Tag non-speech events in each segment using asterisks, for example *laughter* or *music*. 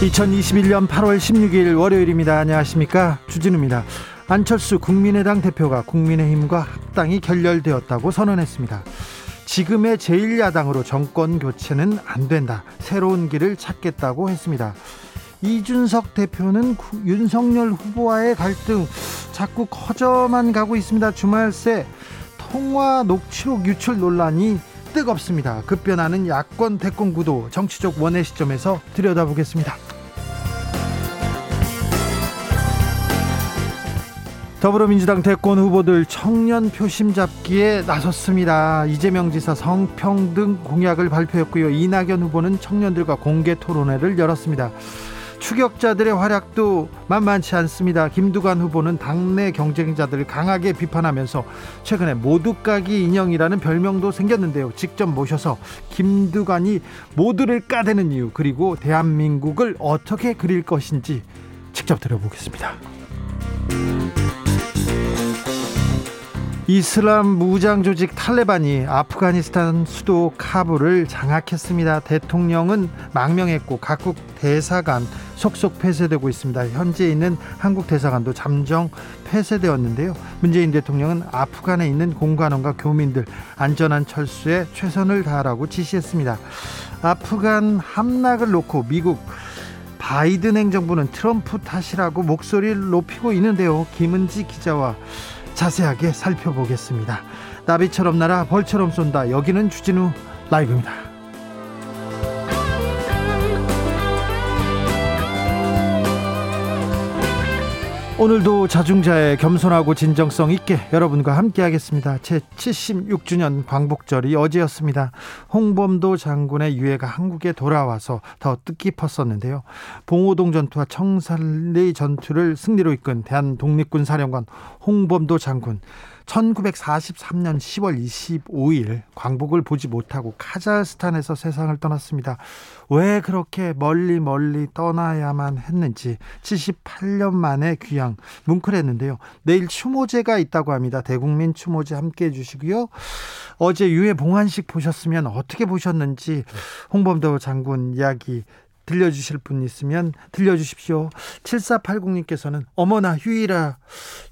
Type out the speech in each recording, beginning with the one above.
2021년 8월 16일 월요일입니다. 안녕하십니까? 주진우입니다. 안철수 국민의당 대표가 국민의힘과 합당이 결렬되었다고 선언했습니다. 지금의 제1야당으로 정권 교체는 안 된다. 새로운 길을 찾겠다고 했습니다. 이준석 대표는 윤석열 후보와의 갈등 자꾸 커져만 가고 있습니다. 주말 새 통화 녹취록 유출 논란이 뜨겁습니다. 급변하는 야권 대권 구도 정치적 원의 시점에서 들여다보겠습니다. 더불어민주당 대권 후보들 청년 표심 잡기에 나섰습니다. 이재명 지사 성평등 공약을 발표했고요. 이낙연 후보는 청년들과 공개 토론회를 열었습니다. 추격자들의 활약도 만만치 않습니다. 김두관 후보는 당내 경쟁자들을 강하게 비판하면서 최근에 모두까기 인형이라는 별명도 생겼는데요. 직접 모셔서 김두관이 모두를 까대는 이유 그리고 대한민국을 어떻게 그릴 것인지 직접 들어보겠습니다. 이슬람 무장 조직 탈레반이 아프가니스탄 수도 카불을 장악했습니다. 대통령은 망명했고 각국 대사관 속속 폐쇄되고 있습니다. 현재 있는 한국 대사관도 잠정 폐쇄되었는데요. 문재인 대통령은 아프간에 있는 공관원과 교민들 안전한 철수에 최선을 다하라고 지시했습니다. 아프간 함락을 놓고 미국 바이든 행정부는 트럼프 탓이라고 목소리를 높이고 있는데요. 김은지 기자와 자세하게 살펴보겠습니다. 나비처럼 날아 벌처럼 쏜다. 여기는 주진우 라이브입니다. 오늘도 자중자의 겸손하고 진정성 있게 여러분과 함께하겠습니다. 제 76주년 광복절이 어제였습니다. 홍범도 장군의 유해가 한국에 돌아와서 더 뜻깊었었는데요. 봉오동 전투와 청산리 전투를 승리로 이끈 대한 독립군 사령관 홍범도 장군 1943년 10월 25일 광복을 보지 못하고 카자흐스탄에서 세상을 떠났습니다. 왜 그렇게 멀리 멀리 떠나야만 했는지 78년 만에 귀향 뭉클했는데요. 내일 추모제가 있다고 합니다. 대국민 추모제 함께 해주시고요. 어제 유해 봉환식 보셨으면 어떻게 보셨는지 홍범도 장군 이야기 들려주실 분 있으면 들려주십시오. 7480님께서는 어머나 휴일아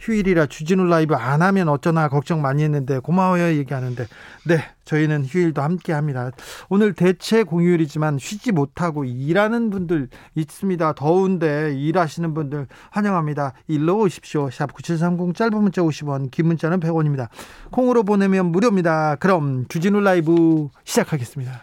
휴일이라 주진우 라이브 안 하면 어쩌나 걱정 많이 했는데 고마워요 얘기하는데 네 저희는 휴일도 함께 합니다. 오늘 대체 공휴일이지만 쉬지 못하고 일하는 분들 있습니다. 더운데 일하시는 분들 환영합니다. 일로 오십시오. 샵 9730 짧은 문자 50원 긴 문자는 100원입니다. 콩으로 보내면 무료입니다. 그럼 주진우 라이브 시작하겠습니다.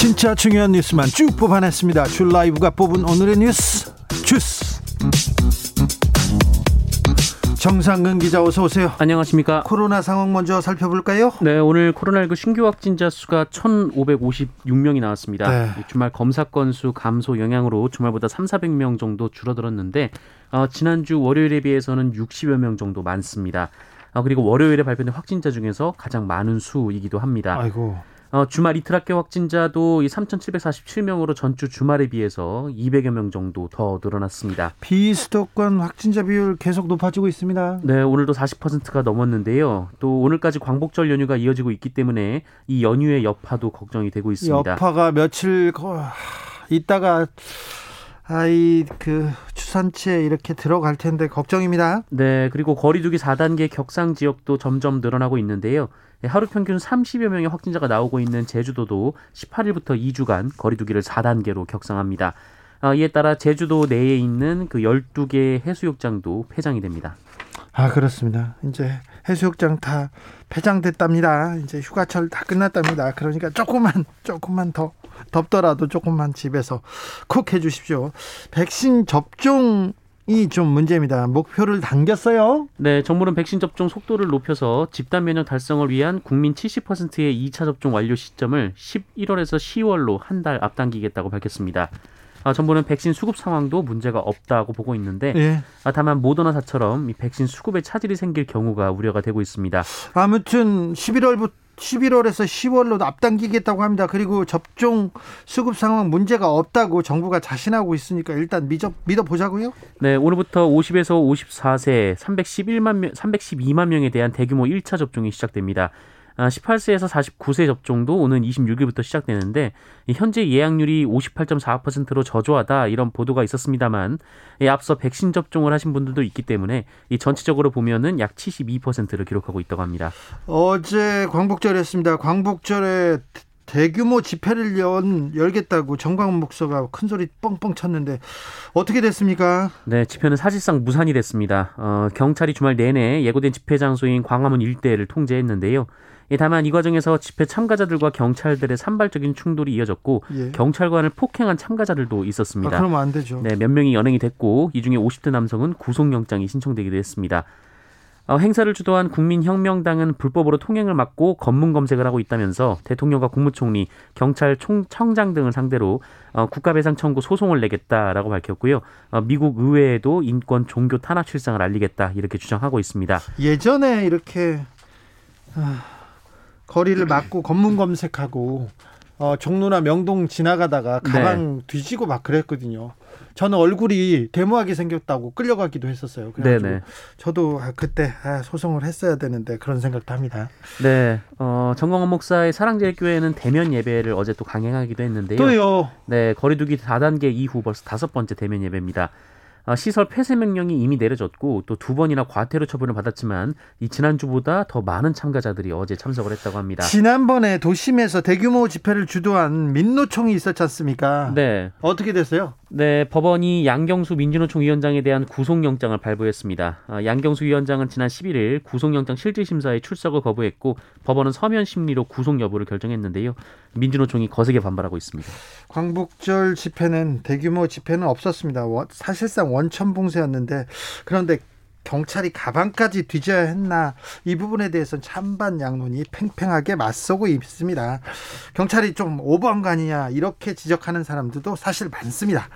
진짜 중요한 뉴스만 쭉 뽑아냈습니다. 줄 라이브가 뽑은 오늘의 뉴스 주스. 정상근 기자 어서 오세요. 안녕하십니까. 코로나 상황 먼저 살펴볼까요? 네, 오늘 코로나19 신규 확진자 수가 1,556명이 나왔습니다. 네. 주말 검사 건수 감소 영향으로 주말보다 3, 400명 정도 줄어들었는데 어, 지난주 월요일에 비해서는 60여 명 정도 많습니다. 어, 그리고 월요일에 발표된 확진자 중에서 가장 많은 수이기도 합니다. 아이고. 어, 주말 이틀 학교 확진자도 이 3,747명으로 전주 주말에 비해서 200여 명 정도 더 늘어났습니다. 비수도권 확진자 비율 계속 높아지고 있습니다. 네, 오늘도 40%가 넘었는데요. 또 오늘까지 광복절 연휴가 이어지고 있기 때문에 이 연휴의 여파도 걱정이 되고 있습니다. 여파가 며칠 있다가 아이 그 추산치에 이렇게 들어갈 텐데 걱정입니다. 네, 그리고 거리두기 4단계 격상 지역도 점점 늘어나고 있는데요. 네, 하루 평균 30여 명의 확진자가 나오고 있는 제주도도 18일부터 2주간 거리두기를 4단계로 격상합니다. 아, 이에 따라 제주도 내에 있는 그 12개 해수욕장도 폐장이 됩니다. 아, 그렇습니다. 이제 해수욕장 다 폐장됐답니다. 이제 휴가철 다 끝났답니다. 그러니까 조금만 조금만 더 덥더라도 조금만 집에서 콕 해주십시오. 백신 접종 이 좀 문제입니다. 목표를 당겼어요. 네, 정부는 백신 접종 속도를 높여서 집단 면역 달성을 위한 국민 70%의 2차 접종 완료 시점을 11월에서 10월로 한 달 앞당기겠다고 밝혔습니다. 아, 정부는 백신 수급 상황도 문제가 없다고 보고 있는데 예. 아, 다만 모더나사처럼 이 백신 수급에 차질이 생길 경우가 우려가 되고 있습니다. 아무튼 11월부터 11월에서 10월로 앞당기겠다고 합니다. 그리고 접종 수급 상황 문제가 없다고 정부가 자신하고 있으니까 일단 믿어, 믿어보자고요. 네, 오늘부터 50에서 54세 311만 명, 312만 명에 대한 대규모 1차 접종이 시작됩니다. 18세에서 아, 49세 접종도 오는 26일부터 시작되는데 현재 예약률이 58.4%로 저조하다 이런 보도가 있었습니다만 앞서 백신 접종을 하신 분들도 있기 때문에 이 전체적으로 보면은 약 72%를 기록하고 있다고 합니다. 어제 광복절이었습니다. 광복절에 대규모 집회를 연, 열겠다고 정광훈 목사가 큰 소리 뻥뻥 쳤는데 어떻게 됐습니까? 네, 집회는 사실상 무산이 됐습니다. 어, 경찰이 주말 내내 예고된 집회 장소인 광화문 일대를 통제했는데요. 예, 다만 이 과정에서 집회 참가자들과 경찰들의 산발적인 충돌이 이어졌고 예. 경찰관을 폭행한 참가자들도 있었습니다. 아, 그러면 안 되죠. 네, 몇 명이 연행이 됐고 이 중에 50대 남성은 구속영장이 신청되기도 했습니다. 어, 행사를 주도한 국민혁명당은 불법으로 통행을 막고 검문 검색을 하고 있다면서 대통령과 국무총리, 경찰 총 청장 등을 상대로 어, 국가배상 청구 소송을 내겠다라고 밝혔고요. 어, 미국 의회에도 인권 종교 탄압 실상을 알리겠다 이렇게 주장하고 있습니다. 예전에 이렇게 아... 거리를 막고 검문 검색하고 어, 종로나 명동 지나가다가 가방 네. 뒤지고 막 그랬거든요. 저는 얼굴이 데모하게 생겼다고 끌려가기도 했었어요. 그래가지고 네네. 저도 아, 그때 아, 소송을 했어야 되는데 그런 생각도 합니다. 네, 어, 정광원 목사의 사랑제일교회는 대면 예배를 어제 또 강행하기도 했는데요. 또요. 네, 거리두기 4단계 이후 벌써 다섯 번째 대면 예배입니다. 아, 시설 폐쇄 명령이 이미 내려졌고 또 두 번이나 과태료 처분을 받았지만 이 지난주보다 더 많은 참가자들이 어제 참석을 했다고 합니다. 지난번에 도심에서 대규모 집회를 주도한 민노총이 있었지 않습니까? 네. 어떻게 됐어요? 네, 법원이 양경수 민주노총 위원장에 대한 구속영장을 발부했습니다. 아, 양경수 위원장은 지난 11일 구속영장 실질심사에 출석을 거부했고 법원은 서면 심리로 구속 여부를 결정했는데요. 민주노총이 거세게 반발하고 있습니다. 광복절 집회는 대규모 집회는 없었습니다. 사실상 원천 봉쇄였는데 그런데 경찰이 가방까지 뒤져야 했나 이 부분에 대해서는 찬반 양론이 팽팽하게 맞서고 있습니다. 경찰이 좀 오버한 거 아니냐 이렇게 지적하는 사람들도 사실 많습니다.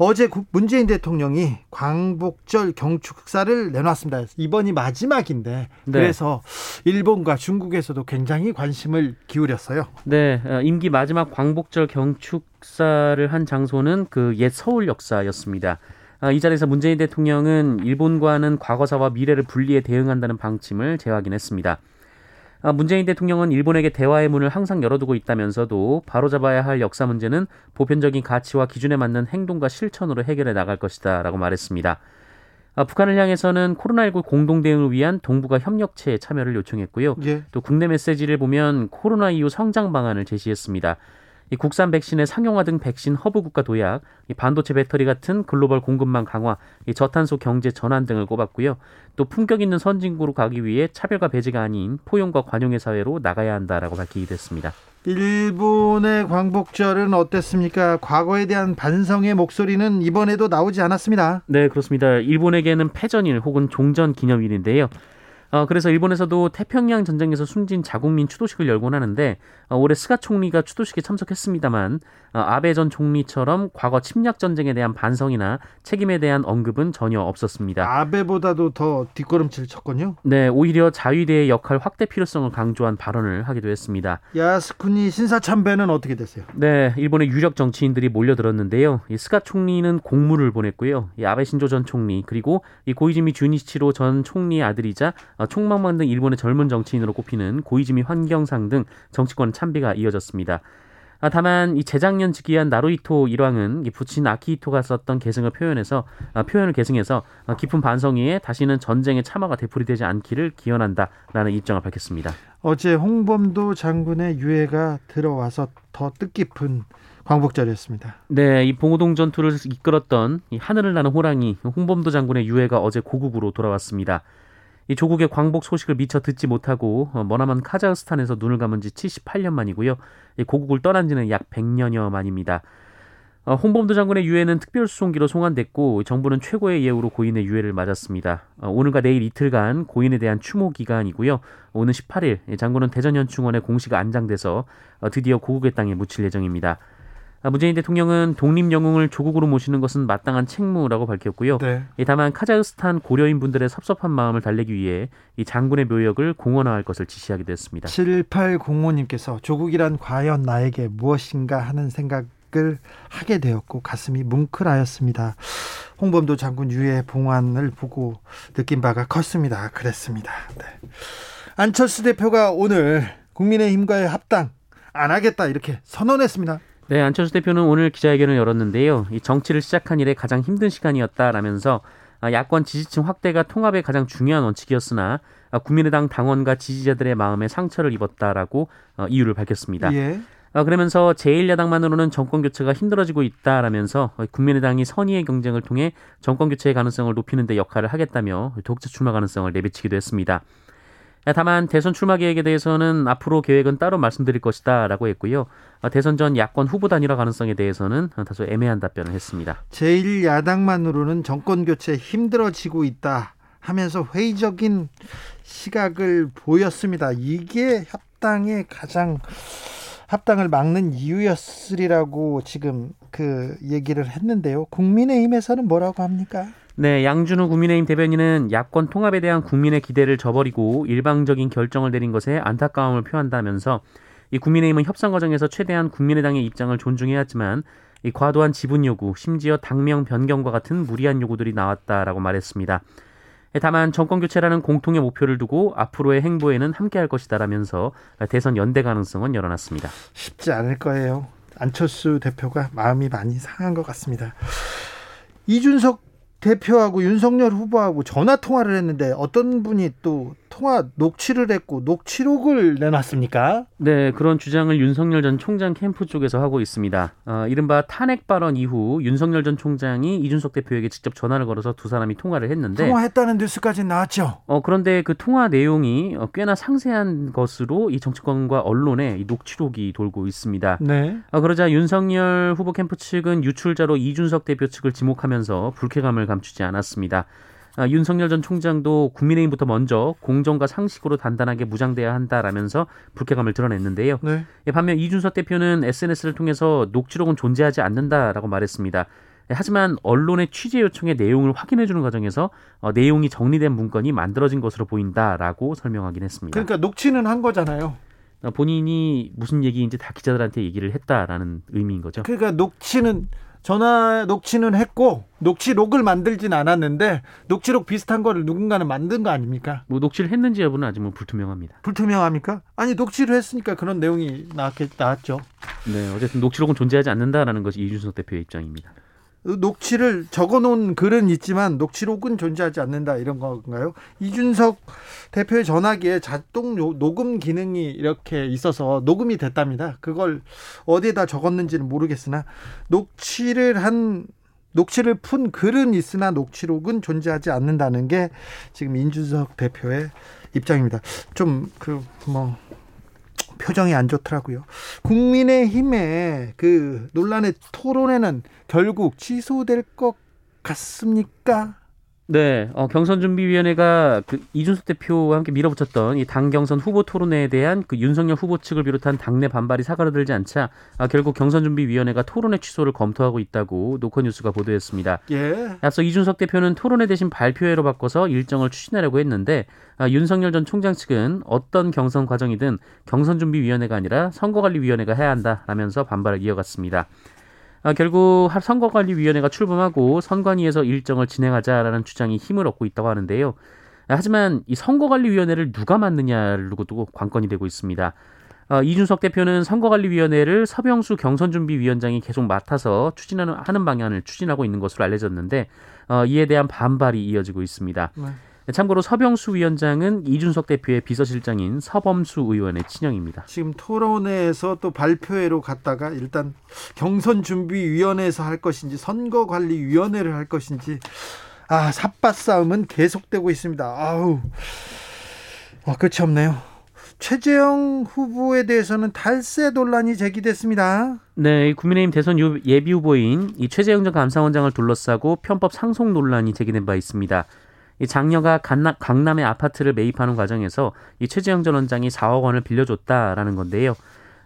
어제 문재인 대통령이 광복절 경축사를 내놨습니다. 이번이 마지막인데 네. 그래서 일본과 중국에서도 굉장히 관심을 기울였어요. 네, 어, 임기 마지막 광복절 경축사를 한 장소는 그 옛 서울 역사였습니다. 아, 이 자리에서 문재인 대통령은 일본과는 과거사와 미래를 분리해 대응한다는 방침을 재확인했습니다. 아, 문재인 대통령은 일본에게 대화의 문을 항상 열어두고 있다면서도 바로잡아야 할 역사 문제는 보편적인 가치와 기준에 맞는 행동과 실천으로 해결해 나갈 것이다 라고 말했습니다. 아, 북한을 향해서는 코로나19 공동 대응을 위한 동북아 협력체에 참여를 요청했고요. 예. 또 국내 메시지를 보면 코로나 이후 성장 방안을 제시했습니다. 이 국산 백신의 상용화 등 백신 허브 국가 도약, 이 반도체 배터리 같은 글로벌 공급망 강화, 이 저탄소 경제 전환 등을 꼽았고요. 또 품격 있는 선진국으로 가기 위해 차별과 배제가 아닌 포용과 관용의 사회로 나가야 한다라고 밝히기도 했습니다. 일본의 광복절은 어땠습니까? 과거에 대한 반성의 목소리는 이번에도 나오지 않았습니다. 네, 그렇습니다. 일본에게는 패전일 혹은 종전 기념일인데요. 어, 그래서 일본에서도 태평양 전쟁에서 숨진 자국민 추도식을 열곤 하는데 어, 올해 스가 총리가 추도식에 참석했습니다만 어, 아베 전 총리처럼 과거 침략 전쟁에 대한 반성이나 책임에 대한 언급은 전혀 없었습니다. 아베보다도 더 뒷걸음질 쳤군요. 네, 오히려 자위대의 역할 확대 필요성을 강조한 발언을 하기도 했습니다. 야스쿠니 신사참배는 어떻게 됐어요? 네, 일본의 유력 정치인들이 몰려들었는데요. 이 스가 총리는 공물을 보냈고요. 이 아베 신조 전 총리 그리고 이 고이즈미 주니치로 전 총리의 아들이자 어, 총망만 등 일본의 젊은 정치인으로 꼽히는 고이즈미 환경상 등 정치권 참배가 이어졌습니다. 아, 다만 이 재작년 즉위한 나루히토 일왕은 이 부친 아키히토가 썼던 계승을 표현해서 아, 표현을 계승해서 아, 깊은 반성 위에 다시는 전쟁의 참화가 되풀이되지 않기를 기원한다라는 입장을 밝혔습니다. 어제 홍범도 장군의 유해가 들어와서 더 뜻깊은 광복절이었습니다. 네, 이 봉오동 전투를 이끌었던 이 하늘을 나는 호랑이 홍범도 장군의 유해가 어제 고국으로 돌아왔습니다. 이 조국의 광복 소식을 미처 듣지 못하고 어, 머나먼 카자흐스탄에서 눈을 감은 지 78년 만이고요. 이 고국을 떠난 지는 약 100년여 만입니다. 어, 홍범도 장군의 유해는 특별수송기로 송환됐고 정부는 최고의 예우로 고인의 유해를 맞았습니다. 어, 오늘과 내일 이틀간 고인에 대한 추모 기간이고요. 오는 18일 장군은 대전현충원에 공식 안장돼서 드디어 고국의 땅에 묻힐 예정입니다. 아, 문재인 대통령은 독립 영웅을 조국으로 모시는 것은 마땅한 책무라고 밝혔고요. 네. 다만 카자흐스탄 고려인 분들의 섭섭한 마음을 달래기 위해 이 장군의 묘역을 공원화할 것을 지시하기도 했습니다. 7805님께서 조국이란 과연 나에게 무엇인가 하는 생각을 하게 되었고 가슴이 뭉클하였습니다. 홍범도 장군 유해 봉환을 보고 느낀 바가 컸습니다. 그랬습니다. 네. 안철수 대표가 오늘 국민의힘과의 합당 안 하겠다 이렇게 선언했습니다. 네, 안철수 대표는 오늘 기자회견을 열었는데요. 이 정치를 시작한 이래 가장 힘든 시간이었다라면서 아, 야권 지지층 확대가 통합의 가장 중요한 원칙이었으나 아, 국민의당 당원과 지지자들의 마음에 상처를 입었다라고 어, 이유를 밝혔습니다. 예. 아, 그러면서 제1야당만으로는 정권 교체가 힘들어지고 있다라면서 국민의당이 선의의 경쟁을 통해 정권 교체의 가능성을 높이는 데 역할을 하겠다며 독자 출마 가능성을 내비치기도 했습니다. 다만 대선 출마 계획에 대해서는 앞으로 계획은 따로 말씀드릴 것이다라고 했고요. 대선 전 야권 후보 단일화 가능성에 대해서는 다소 애매한 답변을 했습니다. 제1야당만으로는 정권 교체 힘들어지고 있다 하면서 회의적인 시각을 보였습니다. 이게 협당의 가장 합당을 막는 이유였으리라고 지금 그 얘기를 했는데요. 국민의힘에서는 뭐라고 합니까? 네, 양준우 국민의힘 대변인은 야권 통합에 대한 국민의 기대를 저버리고 일방적인 결정을 내린 것에 안타까움을 표한다면서 이 국민의힘은 협상 과정에서 최대한 국민의당의 입장을 존중해야 하지만 이 과도한 지분 요구, 심지어 당명 변경과 같은 무리한 요구들이 나왔다라고 말했습니다. 다만 정권 교체라는 공통의 목표를 두고 앞으로의 행보에는 함께할 것이다라면서 대선 연대 가능성은 열어놨습니다. 쉽지 않을 거예요. 안철수 대표가 마음이 많이 상한 것 같습니다. 이준석 대표하고 윤석열 후보하고 전화 통화를 했는데 어떤 분이 또 통화 녹취를 했고 녹취록을 내놨습니까? 네, 그런 주장을 윤석열 전 총장 캠프 쪽에서 하고 있습니다. 어, 이른바 탄핵 발언 이후 윤석열 전 총장이 이준석 대표에게 직접 전화를 걸어서 두 사람이 통화를 했는데 통화했다는 뉴스까지 나왔죠. 어, 그런데 그 통화 내용이 어, 꽤나 상세한 것으로 이 정치권과 언론에 이 녹취록이 돌고 있습니다. 네. 어, 그러자 윤석열 후보 캠프 측은 유출자로 이준석 대표 측을 지목하면서 불쾌감을 감추지 않았습니다. 아, 윤석열 전 총장도 국민의힘부터 먼저 공정과 상식으로 단단하게 무장돼야 한다라면서 불쾌감을 드러냈는데요. 네. 예, 반면 이준석 대표는 SNS를 통해서 녹취록은 존재하지 않는다라고 말했습니다. 예, 하지만 언론의 취재 요청의 내용을 확인해 주는 과정에서 어, 내용이 정리된 문건이 만들어진 것으로 보인다라고 설명하긴 했습니다. 그러니까 녹취는 한 거잖아요. 어, 본인이 무슨 얘기인지 다 기자들한테 얘기를 했다라는 의미인 거죠. 그러니까 녹취는 전화 녹취는 했고 녹취록을 만들진 않았는데 녹취록 비슷한 거를 누군가는 만든 거 아닙니까? 뭐 녹취를 했는지 여부는 아직 뭐 불투명합니다. 불투명합니까? 아니 녹취를 했으니까 그런 내용이 나왔겠, 나왔죠. 네, 어쨌든 녹취록은 존재하지 않는다라는 것이 이준석 대표의 입장입니다. 녹취를 적어놓은 글은 있지만 녹취록은 존재하지 않는다 이런 건가요? 이준석 대표의 전화기에 자동 녹음 기능이 이렇게 있어서 녹음이 됐답니다. 그걸 어디에다 적었는지는 모르겠으나 녹취를 한 녹취를 푼 글은 있으나 녹취록은 존재하지 않는다는 게 지금 이준석 대표의 입장입니다. 좀 그 뭐 표정이 안 좋더라고요. 국민의힘의 그 논란의 토론회는 결국 취소될 것 같습니까? 네, 어, 경선준비위원회가 그 이준석 대표와 함께 밀어붙였던 이 당 경선 후보 토론회에 대한 그 윤석열 후보 측을 비롯한 당내 반발이 사그라들지 않자 아, 결국 경선준비위원회가 토론회 취소를 검토하고 있다고 노컷뉴스가 보도했습니다. 예. 앞서 이준석 대표는 토론회 대신 발표회로 바꿔서 일정을 추진하려고 했는데 아, 윤석열 전 총장 측은 어떤 경선 과정이든 경선준비위원회가 아니라 선거관리위원회가 해야 한다라면서 반발을 이어갔습니다. 아, 결국 선거관리위원회가 출범하고 선관위에서 일정을 진행하자라는 주장이 힘을 얻고 있다고 하는데요. 하지만 이 선거관리위원회를 누가 맡느냐를 두고도 관건이 되고 있습니다. 어, 이준석 대표는 선거관리위원회를 서병수 경선준비위원장이 계속 맡아서 추진하는 하는 방향을 추진하고 있는 것으로 알려졌는데 어, 이에 대한 반발이 이어지고 있습니다. 네. 참고로 서병수 위원장은 이준석 대표의 비서실장인 서범수 의원의 친형입니다. 지금 토론회에서 또 발표회로 갔다가 일단 경선 준비위원회에서 할 것인지 선거관리위원회를 할 것인지 아 삿바 싸움은 계속되고 있습니다. 아우 와 끝이 없네요. 최재형 후보에 대해서는 탈세 논란이 제기됐습니다. 네, 국민의힘 대선 예비 후보인 이 최재형 전 감사원장을 둘러싸고 편법 상속 논란이 제기된 바 있습니다. 이 장녀가 강남, 강남 의 아파트를 매입하는 과정에서 이 최재형 전 원장이 4억 원을 빌려줬다라는 건데요.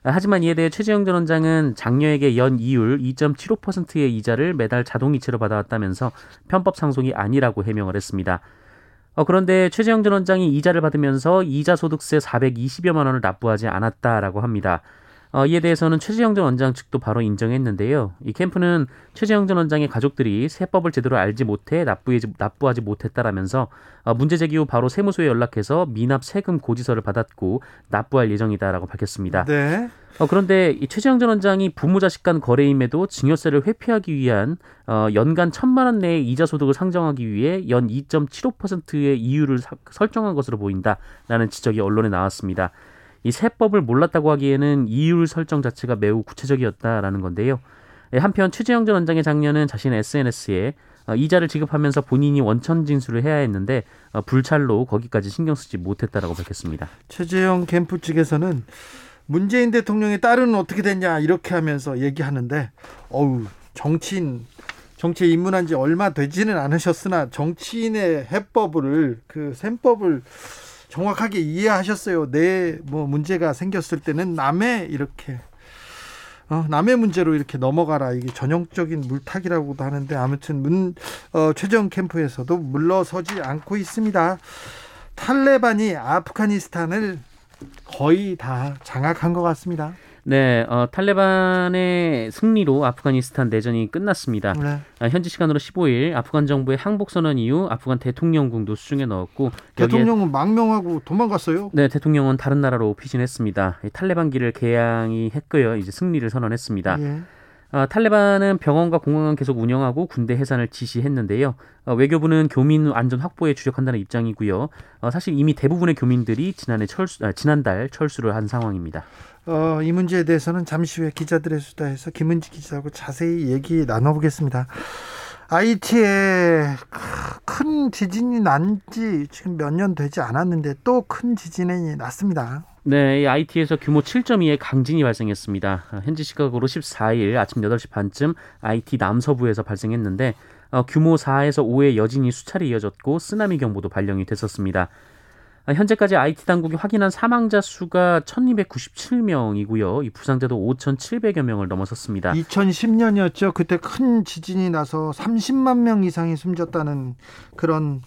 하지만 이에 대해 최재형 전 원장은 장녀에게 연 이율 2.75%의 이자를 매달 자동이체로 받아왔다면서 편법 상속이 아니라고 해명을 했습니다. 어, 그런데 최재형 전 원장이 이자를 받으면서 이자 소득세 420여만 원을 납부하지 않았다라고 합니다. 어, 이에 대해서는 최재형 전 원장 측도 바로 인정했는데요. 이 캠프는 최재형 전 원장의 가족들이 세법을 제대로 알지 못해 납부하지, 납부하지 못했다라면서 어, 문제 제기 후 바로 세무소에 연락해서 미납 세금 고지서를 받았고 납부할 예정이다라고 밝혔습니다. 네. 어, 그런데 이 최재형 전 원장이 부모 자식 간 거래임에도 증여세를 회피하기 위한 어, 연간 천만 원 내의 이자 소득을 상정하기 위해 연 2.75%의 이율을 사, 설정한 것으로 보인다라는 지적이 언론에 나왔습니다. 이 세법을 몰랐다고 하기에는 이율 설정 자체가 매우 구체적이었다라는 건데요. 예, 한편 최재형 전 원장의 장녀는 자신의 SNS에 어, 이자를 지급하면서 본인이 원천 진술을 해야 했는데 어, 불찰로 거기까지 신경 쓰지 못했다라고 밝혔습니다. 최재형 캠프 측에서는 문재인 대통령의 딸은 어떻게 됐냐 이렇게 하면서 얘기하는데 어우 정치인 정치에 입문한 지 얼마 되지는 않으셨으나 정치인의 해법을 그 셈법을 정확하게 이해하셨어요. 내 뭐 문제가 생겼을 때는 남의 이렇게 어, 남의 문제로 이렇게 넘어가라 이게 전형적인 물타기라고도 하는데 아무튼 문 어, 최정 캠프에서도 물러서지 않고 있습니다. 탈레반이 아프가니스탄을 거의 다 장악한 것 같습니다. 네, 어, 탈레반의 승리로 아프가니스탄 내전이 끝났습니다. 네. 아, 현지 시간으로 15일 아프간 정부의 항복 선언 이후 아프간 대통령궁도 수중에 넣었고 대통령은 망명하고 도망갔어요? 네, 대통령은 다른 나라로 피신했습니다. 탈레반기를 개양이 했고요. 이제 승리를 선언했습니다. 예. 어, 탈레반은 병원과 공항은 계속 운영하고 군대 해산을 지시했는데요. 어, 외교부는 교민 안전 확보에 주력한다는 입장이고요. 어, 사실 이미 대부분의 교민들이 지난해 철수, 아, 지난달 철수를 한 상황입니다. 어, 이 문제에 대해서는 잠시 후에 기자들의 수다에서 김은지 기자하고 자세히 얘기 나눠보겠습니다. 아이티에 큰 지진이 난 지 지금 몇 년 되지 않았는데 또 큰 지진이 났습니다. 네, IT에서 규모 7.2의 강진이 발생했습니다. 현지 시각으로 14일 아침 8시 반쯤 IT 남서부에서 발생했는데 어, 규모 4에서 5의 여진이 수차례 이어졌고 쓰나미 경보도 발령이 됐었습니다. 아, 현재까지 IT 당국이 확인한 사망자 수가 1,297명이고요. 이 부상자도 5,700여 명을 넘어섰습니다. 2010년이었죠. 그때 큰 지진이 나서 30만 명 이상이 숨졌다는 그런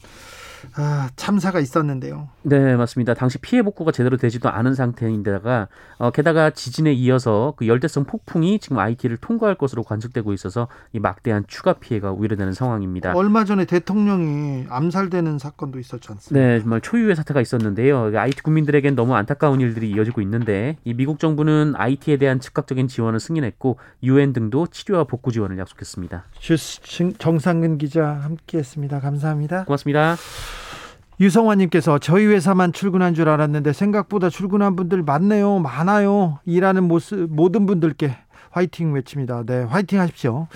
아, 참사가 있었는데요. 네, 맞습니다. 당시 피해 복구가 제대로 되지도 않은 상태인데다가 어, 게다가 지진에 이어서 그 열대성 폭풍이 지금 IT를 통과할 것으로 관측되고 있어서 이 막대한 추가 피해가 우려되는 상황입니다. 얼마 전에 대통령이 암살되는 사건도 있었지 않습니까? 네, 정말 초유의 사태가 있었는데요. IT 국민들에겐 너무 안타까운 일들이 이어지고 있는데 이 미국 정부는 IT에 대한 즉각적인 지원을 승인했고 유엔 등도 치료와 복구 지원을 약속했습니다. 정상근 기자 함께했습니다. 감사합니다. 고맙습니다. 유성환님께서 저희 회사만 출근한 줄 알았는데 생각보다 출근한 분들 많네요. 많아요. 일하는 모습 모든 분들께 화이팅 외칩니다. 네, 화이팅 하십시오.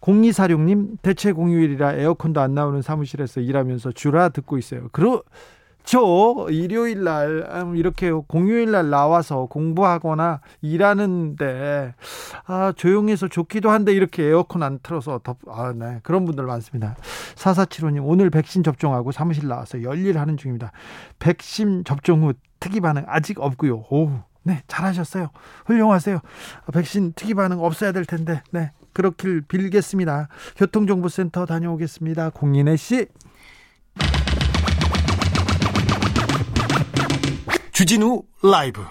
0246님 대체 공휴일이라 에어컨도 안 나오는 사무실에서 일하면서 주라 듣고 있어요. 그러 저 일요일 날 음, 이렇게 공휴일 날 나와서 공부하거나 일하는데 아 조용해서 좋기도 한데 이렇게 에어컨 안 틀어서 덥 아 네. 그런 분들 많습니다. 4475님 오늘 백신 접종하고 사무실 나와서 열일 하는 중입니다. 백신 접종 후 특이 반응 아직 없고요. 오. 네, 잘하셨어요. 훌륭하세요. 백신 특이 반응 없어야 될 텐데, 네, 그렇길 빌겠습니다. 교통정보센터 다녀오겠습니다. 공인혜 씨. 주진우 라이브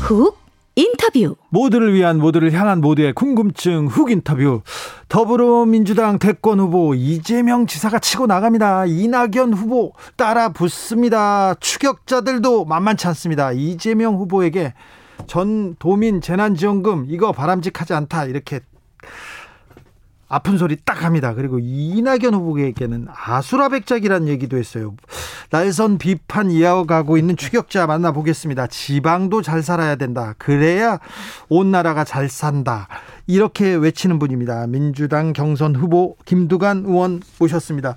훅 인터 인터뷰. 모두를 위한 모두를 향한 모두의 궁금증 훅 인터뷰. 더불어민주당 대권 후보 이재명 지사가 치고 나갑니다. 이낙연 후보 따라 붙습니다. 추격자들도 만만치 않습니다. 이재명 후보에게 전 도민 재난지원금 이거 바람직하지 않다 이렇게 아픈 소리 딱 합니다. 그리고 이낙연 후보에게는 아수라백작이라는 얘기도 했어요. 날선 비판 이어가고 있는 추격자 만나보겠습니다. 지방도 잘 살아야 된다. 그래야 온 나라가 잘 산다. 이렇게 외치는 분입니다. 민주당 경선 후보 김두관 의원 모셨습니다.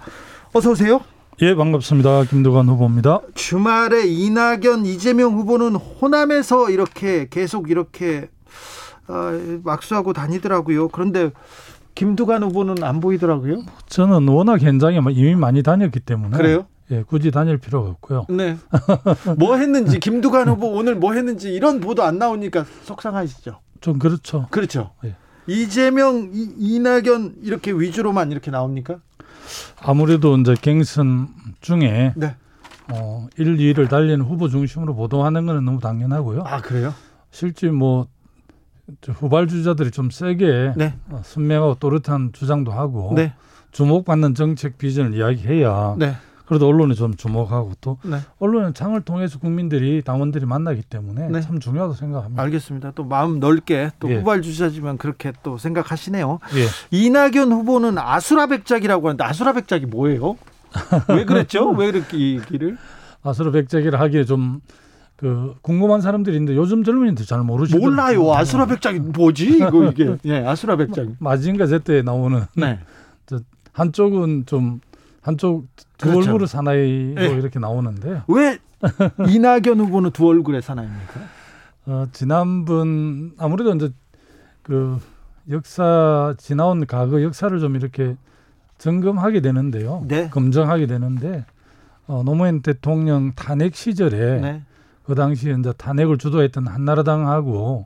어서 오세요. 예, 반갑습니다. 김두관 후보입니다. 주말에 이낙연, 이재명 후보는 호남에서 이렇게 계속 이렇게 어, 막수하고 다니더라고요. 그런데 김두관 후보는 안 보이더라고요. 저는 워낙 현장에 이미 많이 다녔기 때문에 그래요? 예, 굳이 다닐 필요가 없고요. 네. *laughs* 뭐 했는지 김두관 후보 오늘 뭐 했는지 이런 보도 안 나오니까 속상하시죠. 좀 그렇죠. 그렇죠. 예. 이재명, 이, 이낙연 이렇게 위주로만 이렇게 나옵니까? 아무래도 이제 갱선 중에 네. 어, 1, 2위를 달리는 후보 중심으로 보도하는 것은 너무 당연하고요. 아 그래요? 실제 뭐 후발 주자들이 좀 세게 네. 어, 선명하고 또렷한 주장도 하고 네. 주목받는 정책 비전을 이야기해야 네. 그래도 언론이 좀 주목하고 또 네. 언론은 장을 통해서 국민들이 당원들이 만나기 때문에 네. 참 중요하다고 생각합니다. 알겠습니다. 또 마음 넓게 또 예. 후발 주자지만 그렇게 또 생각하시네요. 예. 이낙연 후보는 아수라백작이라고 하는데 아수라백작이 뭐예요? 왜 그랬죠? 왜 이렇게 이 얘기를? 아수라 백작이라 하기에 좀그 궁금한 사람들이 있는데 요즘 젊은이들 잘 모르시더라고요. 몰라요. 아수라 백작이 뭐지? 이거 이게. 예, 아수라 백작. *laughs* 마징가 제때에 나오는 네. 한쪽은 좀 한쪽 두 그렇죠. 얼굴의 사나이로 네. 이렇게 나오는데요. 왜 이낙연 후보는 두 얼굴의 사나이입니까? 어, 지난번 아무래도 이제 그 역사 지나온 과거 역사를 좀 이렇게 점검하게 되는데요. 네. 검증하게 되는데 어, 노무현 대통령 탄핵 시절에 네. 그 당시에 이제 탄핵을 주도했던 한나라당하고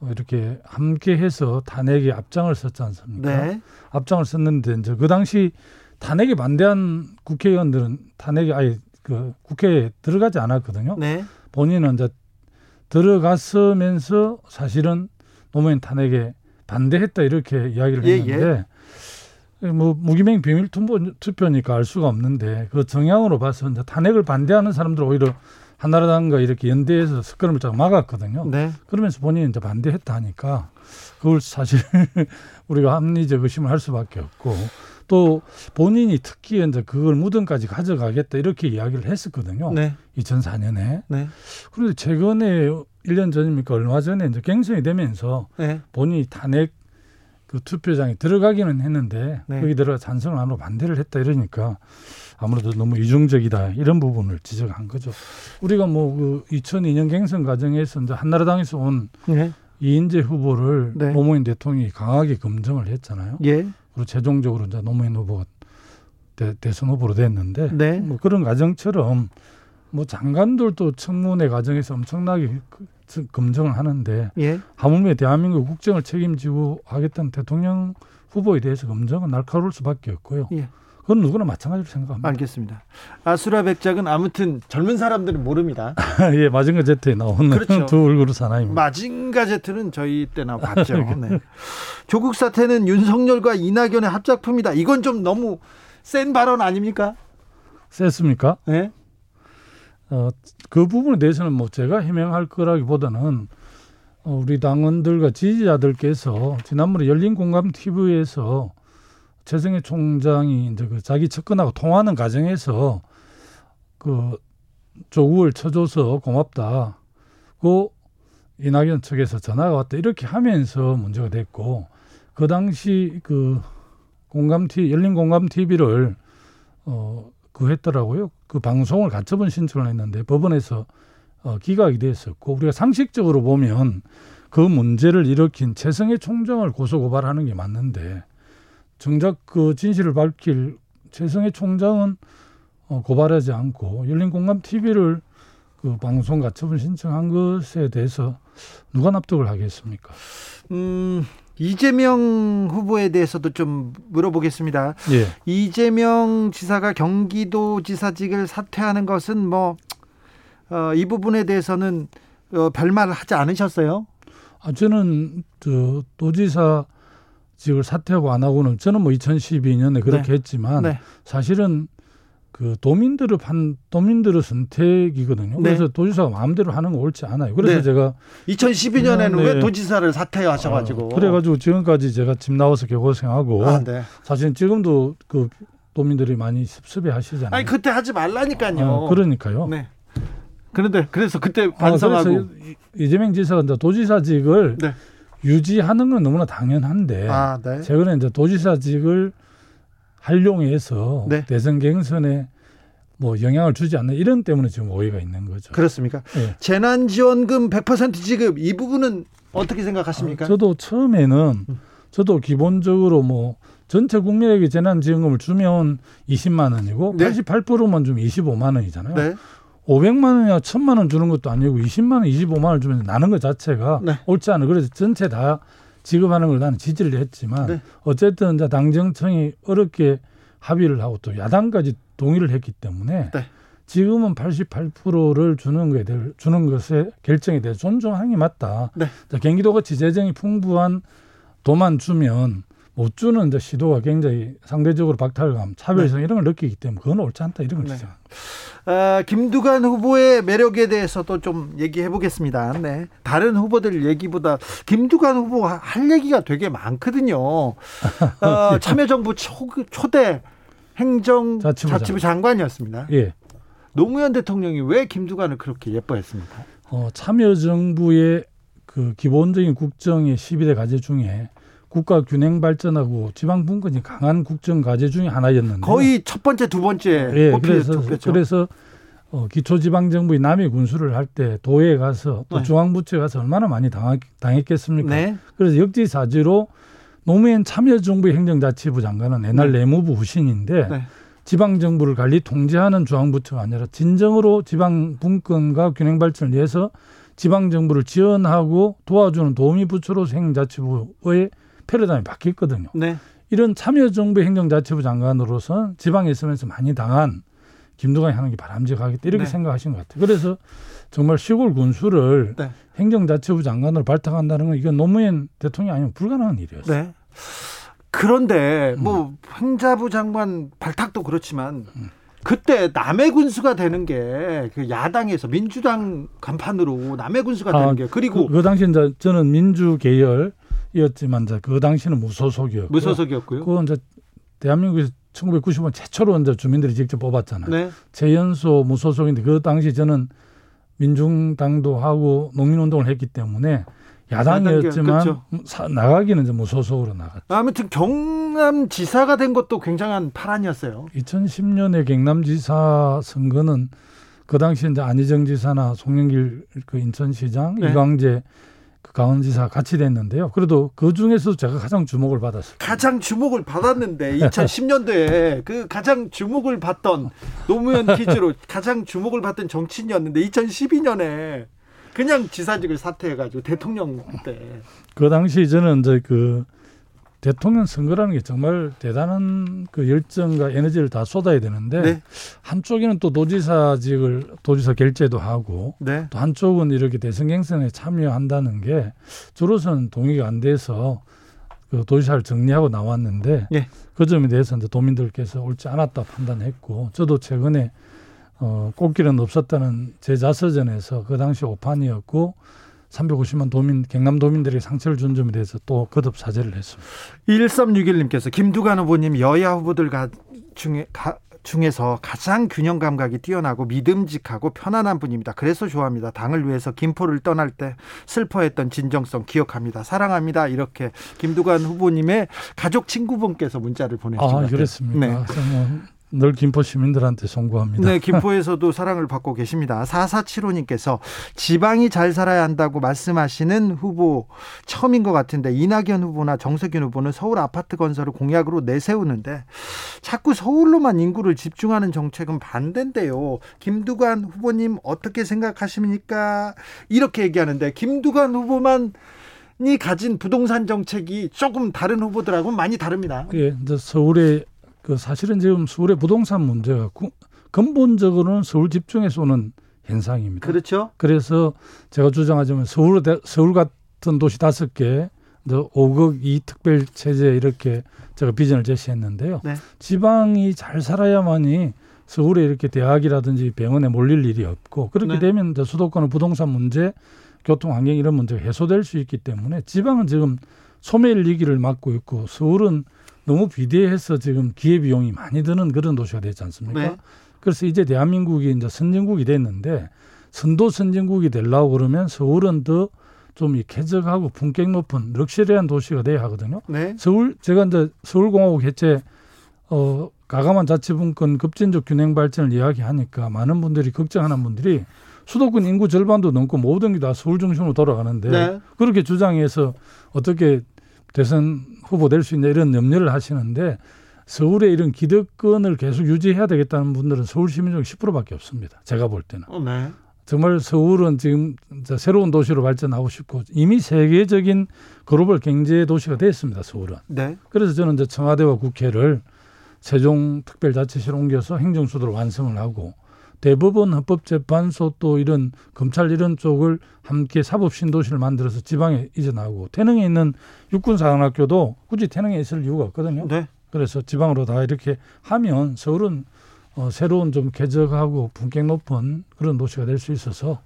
어, 이렇게 함께해서 탄핵에 앞장을 섰지 않습니까? 네. 앞장을 섰는데 이제 그 당시 탄핵에 반대한 국회의원들은 탄핵에 아예 그 국회에 들어가지 않았거든요. 네. 본인은 이제 들어갔으면서 사실은 노무현 탄핵에 반대했다 이렇게 이야기를 예, 했는데 뭐 무기명 비밀 투표, 투표니까 알 수가 없는데 그 정향으로 봐서 이제 탄핵을 반대하는 사람들 오히려 한나라당과 이렇게 연대해서 스크럼을 쫙 막았거든요. 네. 그러면서 본인이 이제 반대했다 하니까 그걸 사실 *laughs* 우리가 합리적 의심을 할 수밖에 없고 또 본인이 특히 이제 그걸 무덤까지 가져가겠다 이렇게 이야기를 했었거든요. 네. 2004년에. 네. 그런데 최근에 1년 전입니까? 얼마 전에 이제 갱선이 되면서 네. 본인이 탄핵 그 투표장에 들어가기는 했는데 네. 거기 들어가 찬성을 안 하고 반대를 했다 이러니까 아무래도 너무 이중적이다 이런 부분을 지적한 거죠. 우리가 뭐 그 2002년 갱선 과정에서 이제 한나라당에서 온 네. 이인재 후보를 네. 노무현 대통령이 강하게 검증을 했잖아요. 예. 그리고 최종적으로 이제 노무현 후보가 대, 대선 후보로 됐는데 네. 뭐 그런 과정처럼 뭐 장관들도 청문회 과정에서 엄청나게 그- 그 검증을 하는데 예. 하물며 대한민국 국정을 책임지고 하겠다는 대통령 후보에 대해서 검증은 날카로울 수밖에 없고요. 예. 그건 누구나 마찬가지로 생각합니다. 알겠습니다. 아수라 백작은 아무튼 젊은 사람들은 모릅니다. *laughs* 예, 마징가 제트에 나오는 그렇죠. *laughs* 두 얼굴의 사나이입니다. 마징가 제트는 저희 때나 봤죠. *laughs* 네. 조국 사태는 윤석열과 이낙연의 합작품이다. 이건 좀 너무 센 발언 아닙니까? 셌습니까? 네. 어, 그 부분에 대해서는 뭐 제가 해명할 거라기보다는 어, 우리 당원들과 지지자들께서 지난번에 열린 공감 TV에서 최승희 총장이 이제 그 자기 측근하고 통화하는 과정에서 그 조국을 쳐줘서 고맙다. 고 이낙연 측에서 전화가 왔다. 이렇게 하면서 문제가 됐고 그 당시 그 공감 TV 열린 공감 TV를 어 구했더라고요. 그 방송을 가처분 신청을 했는데 법원에서 어, 기각이 됐었고 우리가 상식적으로 보면 그 문제를 일으킨 최성해 총장을 고소 고발하는 게 맞는데 정작 그 진실을 밝힐 최성해 총장은 어, 고발하지 않고 열린 공감 TV를 그 방송 가처분 신청한 것에 대해서 누가 납득을 하겠습니까? 음, 이재명 후보에 대해서도 좀 물어보겠습니다. 예. 이재명 지사가 경기도 지사직을 사퇴하는 것은 뭐, 어, 이 부분에 대해서는 어, 별말 하지 않으셨어요? 아, 저는 저 도지사 직을 사퇴하고 안 하고는 저는 뭐 2012년에 그렇게 네. 했지만 네. 사실은 그 도민들의 판 도민들의 선택이거든요. 네. 그래서 도지사가 마음대로 하는 거 옳지 않아요. 그래서 네. 제가 2012년에는 네. 왜 도지사를 사퇴하셔가지고 어, 그래가지고 지금까지 제가 집 나와서 개고생하고 아, 네. 사실 지금도 그 도민들이 많이 섭섭해 하시잖아요. 아니 그때 하지 말라니까요. 어, 그러니까요. 네. 그런데 그래서 그때 아, 반성하고 그래서 이- 이재명 지사가 도지사직을 네. 유지하는 건 너무나 당연한데 아, 네. 최근에 이제 도지사직을 활용해서 네. 대선 경선에 뭐 영향을 주지 않는 이런 때문에 지금 오해가 있는 거죠. 그렇습니까? 예. 재난지원금 100% 지급 이 부분은 어떻게 생각하십니까? 아, 저도 처음에는 저도 기본적으로 뭐 전체 국민에게 재난지원금을 주면 20만 원이고 네. 88%만 주면 25만 원이잖아요. 네. 500만 원이나 1000만 원 주는 것도 아니고 20만 원, 25만 원 주면 나는 것 자체가 네. 옳지 않아. 그래서 전체 다 지급하는 걸 나는 지지를 했지만 네. 어쨌든 이제 당정청이 어렵게 합의를 하고 또 야당까지 동의를 했기 때문에 네. 지금은 88%를 주는 것에 대해 주는 것에 결정에 대해 존중하는 게 맞다. 네. 자, 경기도같이 재정이 풍부한 도만 주면 못 주는 이제 시도가 굉장히 상대적으로 박탈감, 차별성 이런 걸 느끼기 때문에 그건 옳지 않다 이런 걸 네. 주장. 아, 김두관 후보의 매력에 대해서도 좀 얘기해 보겠습니다. 네. 다른 후보들 얘기보다 김두관 후보 할 얘기가 되게 많거든요. *laughs* 어, 참여정부 초, 초대 행정 자치부 자치부 장관이었습니다. 예. 노무현 대통령이 왜 김두관을 그렇게 예뻐했습니까? 어, 참여정부의 그 기본적인 국정의 12대 과제 중에 국가 균형 발전하고 지방 분권이 강한 국정 과제 중에 하나였는데 거의 첫 번째, 두 번째 예, 뽑히 그래서 죠 그래서 어, 기초지방정부의 남의 군수를 할 때 도에 가서 또 네. 중앙부처에 가서 얼마나 많이 당했, 당했겠습니까? 네. 그래서 역지사지로 노무현 참여정부 행정자치부 장관은 옛날 네. 내무부 후신인데 네. 지방정부를 관리 통제하는 중앙부처가 아니라 진정으로 지방 분권과 균형 발전을 위해서 지방정부를 지원하고 도와주는 도우미 부처로서 행정자치부의 패러다임이 바뀌었거든요. 네. 이런 참여정부 행정자치부 장관으로서 지방에 있으면서 많이 당한 김두관이 하는 게 바람직하겠다 이렇게 네. 생각하신 것 같아요. 그래서 정말 시골 군수를 네. 행정자치부 장관으로 발탁한다는 건 이건 노무현 대통령이 아니면 불가능한 일이었어요. 네. 그런데 음. 뭐 행자부 장관 발탁도 그렇지만 그때 남해 군수가 되는 게 그 야당에서 민주당 간판으로 남해 군수가 되는 아, 게 그리고 그, 그 당시 저는 민주 계열 이었지만 이제 그 당시는 무소속이었고 무소속이었고요. 그건 이제 대한민국에서 1995년 최초로 이제 주민들이 직접 뽑았잖아요. 네. 최연소 무소속인데 그 당시 저는 민중당도 하고 농민운동을 했기 때문에 야당이었지만 그렇죠. 사- 나가기는 이제 무소속으로 나갔죠. 아무튼 경남 지사가 된 것도 굉장한 파란이었어요. 2010년에 경남 지사 선거는 그 당시 이제 안희정 지사나 송영길 그 인천시장, 네. 이광재 그 강원지사 같이 됐는데요. 그래도 그 중에서도 제가 가장 주목을 받았어요. 가장 주목을 받았는데 2010년도에 *laughs* 그 가장 주목을 받던 노무현 퀴즈로 가장 주목을 받던 정치인이었는데 2012년에 그냥 지사직을 사퇴해가지고 대통령 때 그 당시 저는 이제 그 대통령 선거라는 게 정말 대단한 그 열정과 에너지를 다 쏟아야 되는데 네. 한쪽에는 또 도지사직을 도지사 결재도 하고 네. 또 한쪽은 이렇게 대선 경선에 참여한다는 게 저로서는 동의가 안 돼서 그 도지사를 정리하고 나왔는데 예. 그 점에 대해서 이제 도민들께서 옳지 않았다 판단했고 저도 최근에 어, 꽃길은 없었다는 제 자서전에서 그 당시 오판이었고 350만 도민 경남 도민들에게 상처를 준 점에 대해서 또 거듭 사죄를 했습니다. 1361님께서 김두관 후보님 여야 후보들 가, 중에 가, 중에서 가장 균형 감각이 뛰어나고 믿음직하고 편안한 분입니다. 그래서 좋아합니다. 당을 위해서 김포를 떠날 때 슬퍼했던 진정성 기억합니다. 사랑합니다. 이렇게 김두관 후보님의 가족 친구분께서 문자를 것 아. 그랬습니까? 네. 뭐늘 김포 시민들한테 송구합니다. 네, 김포에서도 *laughs* 사랑을 받고 계십니다. 4475님께서 지방이 잘 살아야 한다고 말씀하시는 후보 처음인 것 같은데 이낙연 후보나 정세균 후보는 서울 아파트 건설을 공약으로 내세우는데 자꾸 서울로만 인구를 집중하는 정책은 반대인데요. 김두관 후보님 어떻게 생각하십니까? 이렇게 얘기하는데 김두관 후보만 이 가진 부동산 정책이 조금 다른 후보들하고는 많이 다릅니다. 예, 서울의 그 사실은 지금 서울의 부동산 문제가 구- 근본적으로는 서울 집중해서 오는 현상입니다. 그렇죠? 그래서 제가 주장하자면 서울 서울 같 같은 도시 다섯 개, 5억 이 특별 체제 이렇게 제가 비전을 제시했는데요. 네. 지방이 잘 살아야만이 서울에 이렇게 대학이라든지 병원에 몰릴 일이 없고 그렇게 네. 되면 이제 수도권의 부동산 문제, 교통 환경 이런 문제가 해소될 수 있기 때문에 지방은 지금 소멸 위기를 맞고 있고 서울은 너무 비대해서 지금 기회 비용이 많이 드는 그런 도시가 되지 않습니까? 네. 그래서 이제 대한민국이 이제 선진국이 됐는데 선도 선진국이 되려고 그러면 서울은 더좀 쾌적하고 품격 높은 럭셔리한 도시가 돼야 하거든요. 네. 서울 제가 이제 서울공화국 해체 어 가감한 자치분권 급진적 균형 발전을 이야기하니까 많은 분들이 걱정하는 분들이 수도권 인구 절반도 넘고 모든 게 다 서울 중심으로 돌아가는데 네. 그렇게 주장해서 어떻게 대선 후보 될 수 있냐 이런 염려를 하시는데 서울의 이런 기득권을 계속 유지해야 되겠다는 분들은 서울 시민 중 10%밖에 없습니다. 제가 볼 때는. 어, 네. 정말 서울은 지금 새로운 도시로 발전하고 싶고 이미 세계적인 글로벌 경제 도시가 됐습니다. 서울은. 네. 그래서 저는 이제 청와대와 국회를 세종 특별자치시로 옮겨서 행정수도로 완성을 하고 대법원 헌법재판소 또 이런 검찰 이런 쪽을 함께 사법 신도시를 만들어서 지방에 이전하고 태릉에 있는 육군사관학교도 굳이 태릉에 있을 이유가 없거든요. 네. 그래서 지방으로 다 이렇게 하면 서울은 어, 새로운 좀 쾌적하고 분격 높은 그런 도시가 될 수 있어서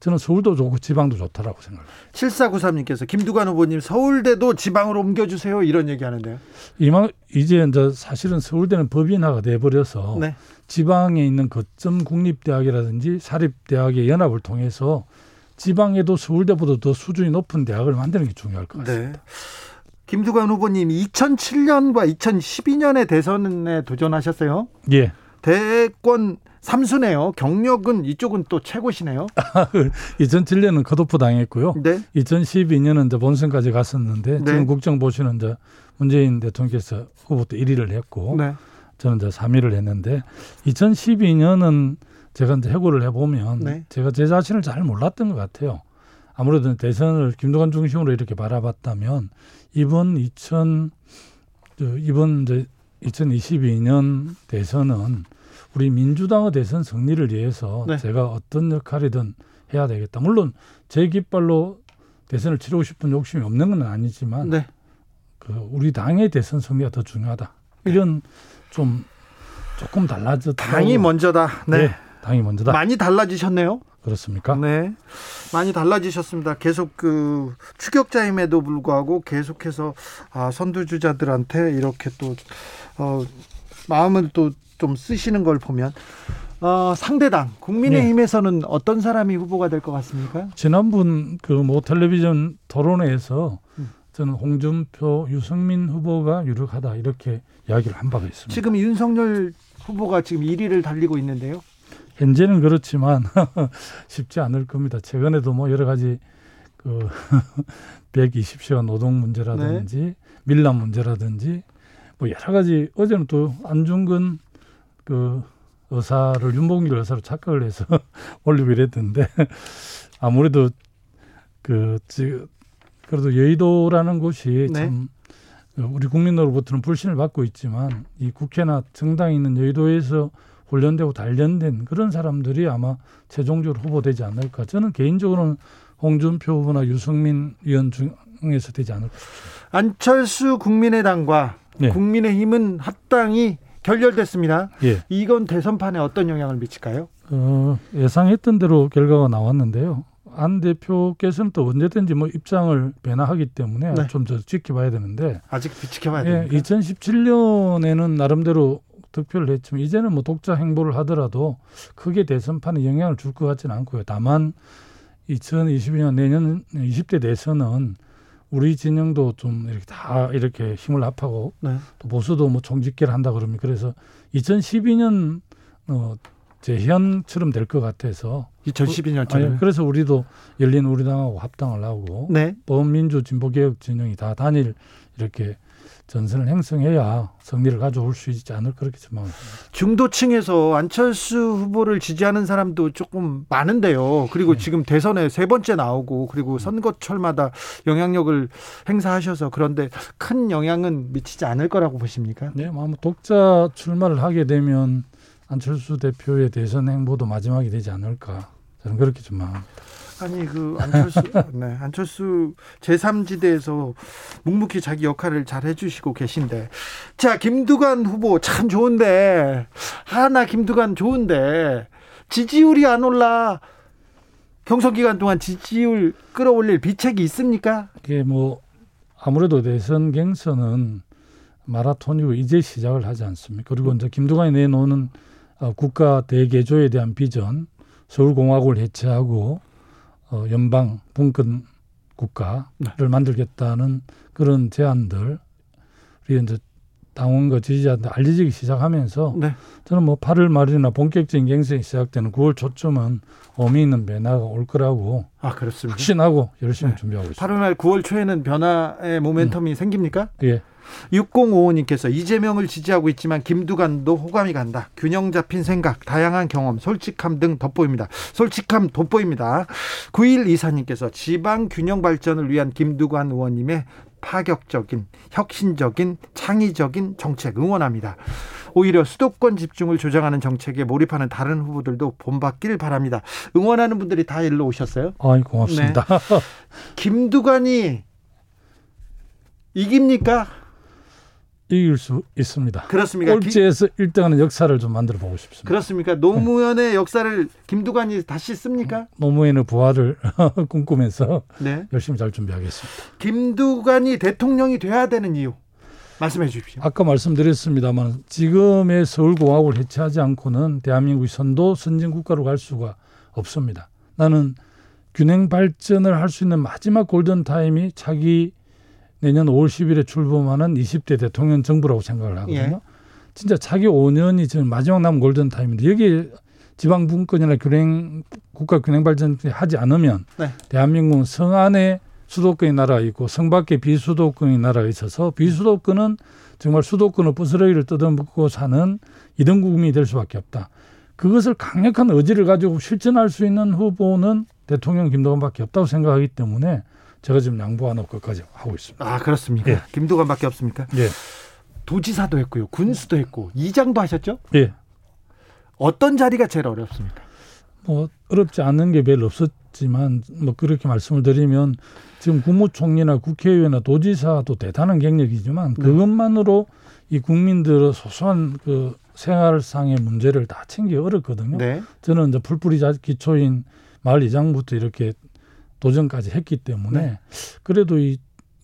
저는 서울도 좋고 지방도 좋다라고 생각합니다. 7493님께서 김두관 후보님 서울대도 지방으로 옮겨주세요 이런 얘기 하는데요. 이만 이제 이제 사실은 서울대는 법인화가 돼버려서 네. 지방에 있는 거점 국립대학이라든지 사립대학의 연합을 통해서 지방에도 서울대보다 더 수준이 높은 대학을 만드는 게 중요할 것 같습니다. 네. 김두관 후보님 2007년과 2012년에 대선에 도전하셨어요. 예. 대권 삼수네요. 경력은 이쪽은 또 최고시네요. *laughs* 2007년은 컷오프 당했고요. 네. 2012년은 이제 본선까지 갔었는데 네. 지금 국정 보시는 이제 문재인 대통령께서 후보 때 1위를 했고 네. 저는 이제 3위를 했는데 2012년은 제가 이제 해고를 해보면 네. 제가 제 자신을 잘 몰랐던 것 같아요. 아무래도 대선을 김동관 중심으로 이렇게 바라봤다면 이번 2000 이번 이제 2022년 대선은 우리 민주당의 대선 승리를 위해서 네. 제가 어떤 역할이든 해야 되겠다. 물론 제 깃발로 대선을 치르고 싶은 욕심이 없는 건 아니지만 네. 그 우리 당의 대선 승리가 더 중요하다. 이런 좀 조금 달라졌다. 당이 먼저다. 네. 네. 당이 먼저다. 많이 달라지셨네요. 그렇습니까? 네. 많이 달라지셨습니다. 계속 그 추격자임에도 불구하고 계속해서 아, 선두주자들한테 이렇게 또 어, 마음을 또 좀 쓰시는 걸 보면 어, 상대당 국민의힘에서는 네. 어떤 사람이 후보가 될 것 같습니까? 지난번 그뭐 텔레비전 토론회에서 음. 저는 홍준표, 유승민 후보가 유력하다 이렇게 이야기를 한 바가 있습니다. 지금 윤석열 후보가 지금 1위를 달리고 있는데요. 현재는 그렇지만 *laughs* 쉽지 않을 겁니다. 최근에도 뭐 여러 가지 그 *laughs* 120시간 노동 문제라든지 네. 밀람 문제라든지 뭐 여러 가지 어제는 또 안중근 그 의사를 윤봉길 의사로 착각을 해서 *laughs* 올리고 이랬던데 *laughs* 아무래도 그 그래도 여의도라는 곳이 네. 참 우리 국민으로부터는 불신을 받고 있지만 이 국회나 정당에 있는 여의도에서 훈련되고 단련된 그런 사람들이 아마 최종적으로 후보되지 않을까. 저는 개인적으로는 홍준표 후보나 유승민 의원 중에서 되지 않을까 싶습니다. 안철수 국민의당과 네. 국민의힘은 합당이 결렬됐습니다. 예. 이건 대선판에 어떤 영향을 미칠까요? 어, 예상했던 대로 결과가 나왔는데요. 안 대표께서는 또 언제든지 뭐 입장을 변화하기 때문에 네. 좀더 지켜봐야 되는데 아직 지켜봐야 예, 됩니까? 2017년에는 나름대로 득표를 했지만 이제는 뭐 독자 행보를 하더라도 크게 대선판에 영향을 줄 것 같지는 않고요. 다만 2022년 내년 20대 대선은 우리 진영도 좀 이렇게 다 이렇게 힘을 합하고 네. 또 보수도 뭐 총집계를 한다 그러면 그래서 2012년 어 재현처럼 될 것 같아서 2012년처럼 아 그래서 우리도 열린 우리당하고 합당을 하고 네. 범민주 진보개혁 진영이 다 단일 이렇게 전선을 형성해야 승리를 가져올 수 있지 않을 그렇게 전망합니다. 중도층에서 안철수 후보를 지지하는 사람도 조금 많은데요. 그리고 네. 지금 대선에 세 번째 나오고 그리고 음. 선거철마다 영향력을 행사하셔서 그런데 큰 영향은 미치지 않을 거라고 보십니까? 네, 뭐 독자 출마를 하게 되면 안철수 대표의 대선 행보도 마지막이 되지 않을까 저는 그렇게 전망합니다. 아니 그 안철수 *laughs* 네 안철수 제3지대에서 묵묵히 자기 역할을 잘 해주시고 계신데 자 김두관 후보 참 좋은데 하나 김두관 좋은데 지지율이 안 올라 경선 기간 동안 지지율 끌어올릴 비책이 있습니까? 이게 뭐 아무래도 대선 경선은 마라톤이고 이제 시작을 하지 않습니까? 그리고 이제 김두관이 내놓는 어, 국가 대개조에 대한 비전, 서울공화국을 해체하고 어, 연방 분권 국가를 네. 만들겠다는 그런 제안들 우리 이제 당원과 지지자한테 알려지기 시작하면서 네. 저는 뭐 8월 말이나 본격적인 경선이 시작되는 9월 초쯤은 의미 있는 변화가 올 거라고 아 그렇습니다. 확신하고 열심히 네. 준비하고 있습니다. 8월 말 9월 초에는 변화의 모멘텀이 음. 생깁니까? 예. 6055님께서 이재명을 지지하고 있지만 김두관도 호감이 간다. 균형 잡힌 생각, 다양한 경험, 솔직함 등 돋보입니다. 솔직함 돋보입니다. 9124님께서 지방 균형 발전을 위한 김두관 의원님의 파격적인, 혁신적인, 창의적인 정책 응원합니다. 오히려 수도권 집중을 조장하는 정책에 몰입하는 다른 후보들도 본받기를 바랍니다. 응원하는 분들이 다 일로 오셨어요? 아, 고맙습니다. 네. 김두관이 이깁니까? 이길 수 있습니다. 그렇습니까? 꼴찌에서 1등하는 역사를 좀 만들어 보고 싶습니다. 그렇습니까? 노무현의 네. 역사를 김두관이 다시 씁니까? 노무현의 부활을 *laughs* 꿈꾸면서 네. 열심히 잘 준비하겠습니다. 김두관이 대통령이 돼야 되는 이유 말씀해 주십시오. 아까 말씀드렸습니다만 지금의 서울공화국을 해체하지 않고는 대한민국이 선도 선진 국가로 갈 수가 없습니다. 나는 균형 발전을 할 수 있는 마지막 골든 타임이 차기 내년 5월 10일에 출범하는 20대 대통령 정부라고 생각을 하거든요. 예. 진짜 차기 5년이 지금 마지막 남은 골든 타임인데 여기 지방 분권이나 균형 국가 균형 발전 하지 않으면 네. 대한민국은 성 안에 수도권의 나라가 있고 성 밖에 비수도권의 나라가 있어서 비수도권은 정말 수도권의 부스러기를 뜯어먹고 사는 이등 국민이 될 수밖에 없다. 그것을 강력한 의지를 가지고 실천할 수 있는 후보는 대통령 김도관밖에 없다고 생각하기 때문에 제가 지금 양보하는 것까지 하고 있습니다. 아 그렇습니까? 예. 김도관밖에 없습니까? 예. 도지사도 했고요, 군수도 했고 이장도 하셨죠? 예. 어떤 자리가 제일 어렵습니까? 뭐 어렵지 않은 게 별로 없었지만 뭐 그렇게 말씀을 드리면 지금 국무총리나 국회의원이나 도지사도 대단한 경력이지만 네. 그것만으로 이 국민들의 소소한 그 생활상의 문제를 다 챙기 어렵거든요. 네. 저는 이제 풀뿌리 기초인 마을 이장부터 이렇게 도전까지 했기 때문에 네. 그래도 이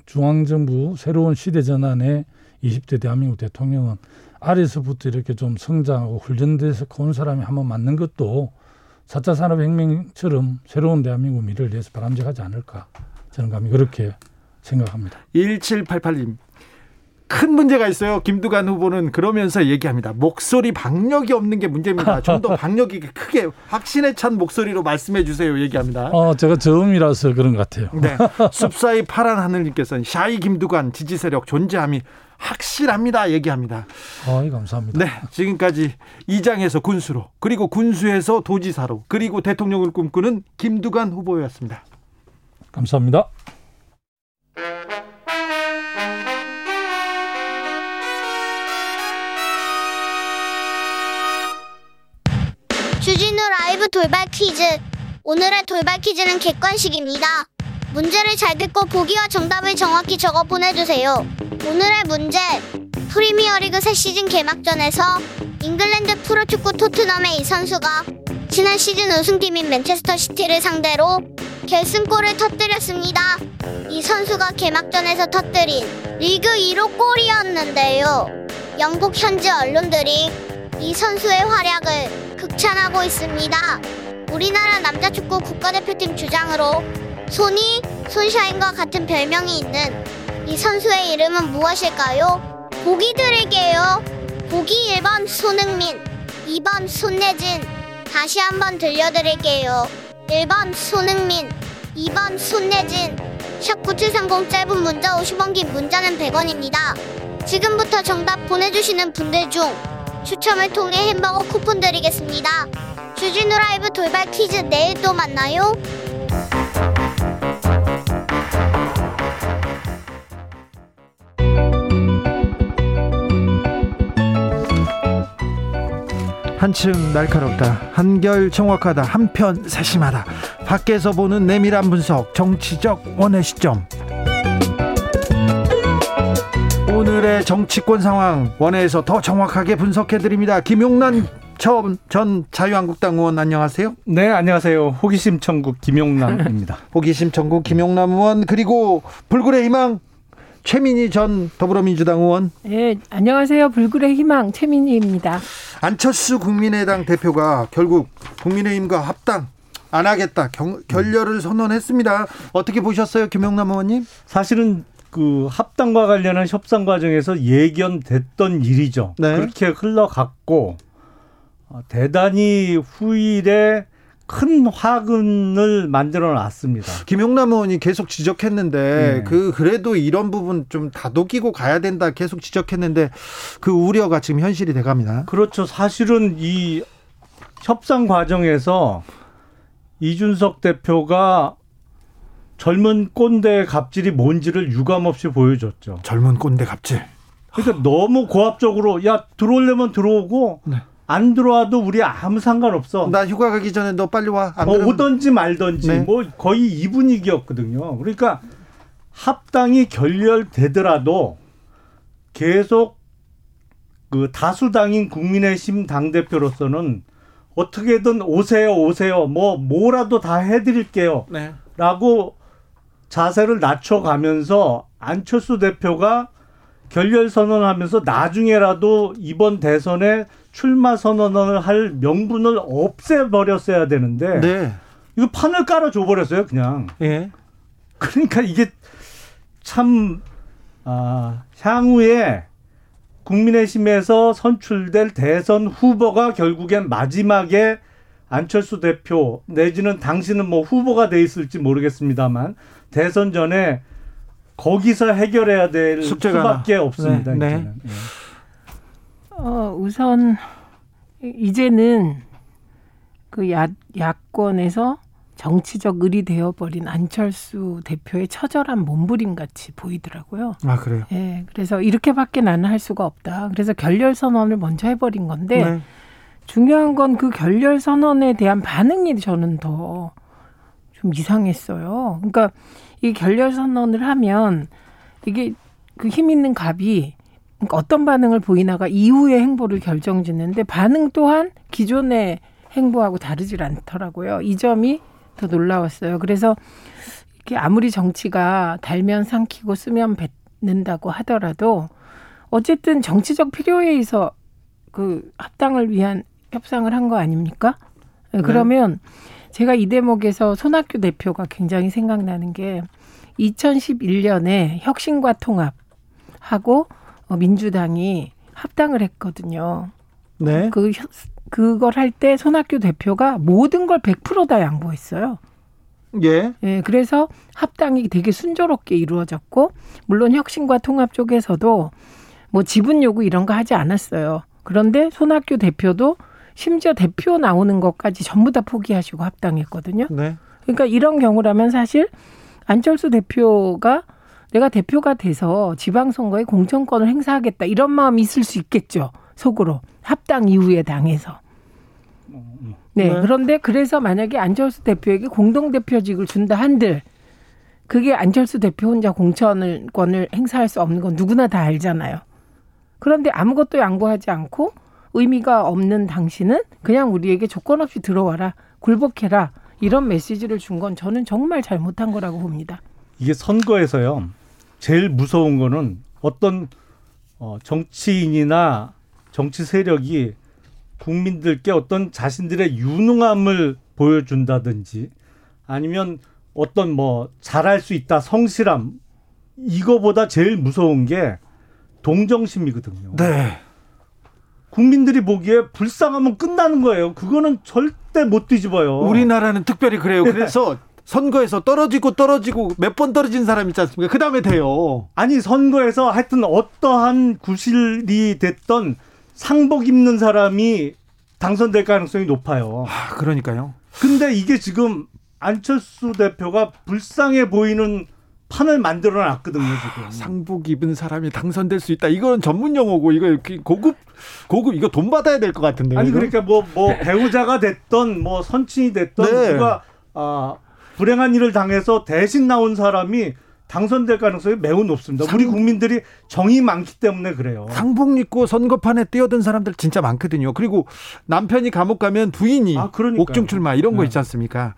중앙정부 새로운 시대 전환에 20대 대한민국 대통령은 아래서부터 이렇게 좀 성장하고 훈련돼서 온 사람이 한번 맞는 것도 4차 산업혁명처럼 새로운 대한민국 미래를 위해서 바람직하지 않을까 저는 감히 그렇게 생각합니다. 1788님 큰 문제가 있어요. 김두관 후보는 그러면서 얘기합니다. 목소리 박력이 없는 게 문제입니다. 좀 더 박력이 크게 확신에 찬 목소리로 말씀해 주세요. 얘기합니다. 어, 제가 저음이라서 그런 것 같아요. 네. *laughs* 숲사이 파란 하늘님께서는 샤이 김두관 지지 세력 존재함이 확실합니다. 얘기합니다. 아, 감사합니다. 네, 지금까지 이장에서 군수로 그리고 군수에서 도지사로 그리고 대통령을 꿈꾸는 김두관 후보였습니다. 감사합니다. 돌발 퀴즈. 오늘의 돌발 퀴즈는 객관식입니다. 문제를 잘 듣고 보기와 정답을 정확히 적어 보내주세요. 오늘의 문제. 프리미어리그 새 시즌 개막전에서 잉글랜드 프로축구 토트넘의 이 선수가 지난 시즌 우승팀인 맨체스터 시티를 상대로 결승골을 터뜨렸습니다. 이 선수가 개막전에서 터뜨린 리그 1호 골이었는데요. 영국 현지 언론들이 이 선수의 활약을 극찬하고 있습니다. 우리나라 남자 축구 국가대표팀 주장으로 손이 손샤인과 같은 별명이 있는 이 선수의 이름은 무엇일까요? 보기 드릴게요. 보기 1번 손흥민, 2번 손예진. 다시 한번 들려드릴게요. 1번 손흥민, 2번 손예진. 샵9730 짧은 문자 50원 긴 문자는 100원입니다. 지금부터 정답 보내주시는 분들 중 추첨을 통해 햄버거 쿠폰 드리겠습니다. 주진우 라이브 돌발 퀴즈 내일 또 만나요. 한층 날카롭다. 한결 정확하다. 한편 세심하다. 밖에서 보는 내밀한 분석, 정치적 원의 시점. 오늘의 정치권 상황 원회에서 더 정확하게 분석해 드립니다. 김용란 전, 전 자유한국당 의원 안녕하세요. 네, 안녕하세요. 호기심 천국 김용남입니다. *laughs* 호기심 천국 김용남 의원 그리고 불굴의 희망 최민희 전 더불어민주당 의원. 네, 안녕하세요. 불굴의 희망 최민희입니다. 안철수 국민의당 대표가 결국 국민의힘과 합당 안 하겠다 경, 결렬을 선언했습니다. 어떻게 보셨어요, 김용남 의원님? 사실은 그 합당과 관련한 협상 과정에서 예견됐던 일이죠. 네. 그렇게 흘러갔고 어, 대단히 후일에 큰 화근을 만들어 놨습니다. 김용남 의원이 계속 지적했는데 네. 그 그래도 이런 부분 좀 다독이고 가야 된다 계속 지적했는데 그 우려가 지금 현실이 돼 갑니다. 그렇죠. 사실은 이 협상 과정에서 이준석 대표가 젊은 꼰대 갑질이 뭔지를 유감없이 보여줬죠. 젊은 꼰대 갑질. 그러니까 너무 고압적으로 야 들어오려면 들어오고 네. 안 들어와도 우리 아무 상관없어. 나 휴가 가기 전에 너 빨리 와. 뭐 오던지 말던지 네. 뭐 거의 이 분위기였거든요. 그러니까 합당이 결렬되더라도 계속 그 다수당인 국민의힘 당 대표로서는 어떻게든 오세요, 오세요. 뭐 뭐라도 다 해드릴게요. 네. 라고 자세를 낮춰가면서 안철수 대표가 결렬 선언하면서 나중에라도 이번 대선에 출마 선언을 할 명분을 없애버렸어야 되는데 네. 이거 판을 깔아줘 버렸어요 그냥. 예. 그러니까 이게 참 아, 향후에 국민의힘에서 선출될 대선 후보가 결국엔 마지막에 안철수 대표 내지는 당신은 뭐 후보가 돼 있을지 모르겠습니다만 대선 전에 거기서 해결해야 될 수밖에 없습니다. 네. 네. 네. 어, 우선 이제는 그 야, 야권에서 정치적 을이 되어버린 안철수 대표의 처절한 몸부림 같이 보이더라고요. 아 그래요? 예, 그래서 이렇게밖에 나는 할 수가 없다. 그래서 결렬 선언을 먼저 해버린 건데 네. 중요한 건 그 결렬 선언에 대한 반응이 저는 더 좀 이상했어요. 그러니까 이 결렬 선언을 하면 이게 그 힘 있는 갑이 그러니까 어떤 반응을 보이나가 이후의 행보를 결정짓는데 반응 또한 기존의 행보하고 다르질 않더라고요. 이 점이 더 놀라웠어요. 그래서 이렇게 아무리 정치가 달면 삼키고 쓰면 뱉는다고 하더라도 어쨌든 정치적 필요에 의해서 그 합당을 위한 협상을 한 거 아닙니까? 네. 그러면 제가 이 대목에서 손학규 대표가 굉장히 생각나는 게 2011년에 혁신과 통합하고 어, 민주당이 합당을 했거든요. 네. 그 그걸 할 때 손학규 대표가 모든 걸 100%다 양보했어요. 예. 예, 그래서 합당이 되게 순조롭게 이루어졌고 물론 혁신과 통합 쪽에서도 뭐 지분 요구 이런 거 하지 않았어요. 그런데 손학규 대표도 심지어 대표 나오는 것까지 전부 다 포기하시고 합당했거든요. 네. 그러니까 이런 경우라면 사실 안철수 대표가 내가 대표가 돼서 지방선거에 공천권을 행사하겠다 이런 마음이 있을 수 있겠죠. 속으로 합당 이후에 당해서. 네, 네. 그런데 그래서 만약에 안철수 대표에게 공동대표직을 준다 한들 그게 안철수 대표 혼자 공천권을 행사할 수 없는 건 누구나 다 알잖아요. 그런데 아무것도 양보하지 않고 의미가 없는 당신은 그냥 우리에게 조건 없이 들어와라, 굴복해라 이런 메시지를 준 건 저는 정말 잘못한 거라고 봅니다. 이게 선거에서요. 제일 무서운 거는 어떤 어, 정치인이나 정치 세력이 국민들께 어떤 자신들의 유능함을 보여준다든지 아니면 어떤 뭐 잘할 수 있다 성실함 이거보다 제일 무서운 게 동정심이거든요. 네. 국민들이 보기에 불쌍하면 끝나는 거예요. 그거는 절대 못 뒤집어요. 우리나라는 특별히 그래요. 네. 그래서 선거에서 떨어지고 떨어지고 몇 번 떨어진 사람 있지 않습니까? 그 다음에 돼요. 아니 선거에서 하여튼 어떠한 구실이 됐던 상복 입는 사람이 당선될 가능성이 높아요. 아, 그러니까요. 근데 이게 지금 안철수 대표가 불쌍해 보이는 판을 만들어 놨거든요, 지금. 상복 입은 사람이 당선될 수 있다. 이거는 전문 용어고 이거 고급 고급 이거 돈 받아야 될 것 같은데. 아니 그러니까 뭐뭐 뭐 배우자가 됐던 뭐 선친이 됐던 네. 누가 아 불행한 일을 당해서 대신 나온 사람이 당선될 가능성이 매우 높습니다. 상... 우리 국민들이 정이 많기 때문에 그래요. 상복 입고 선거판에 뛰어든 사람들 진짜 많거든요. 그리고 남편이 감옥 가면 부인이 아, 옥중 출마 이런 거 네. 있지 않습니까?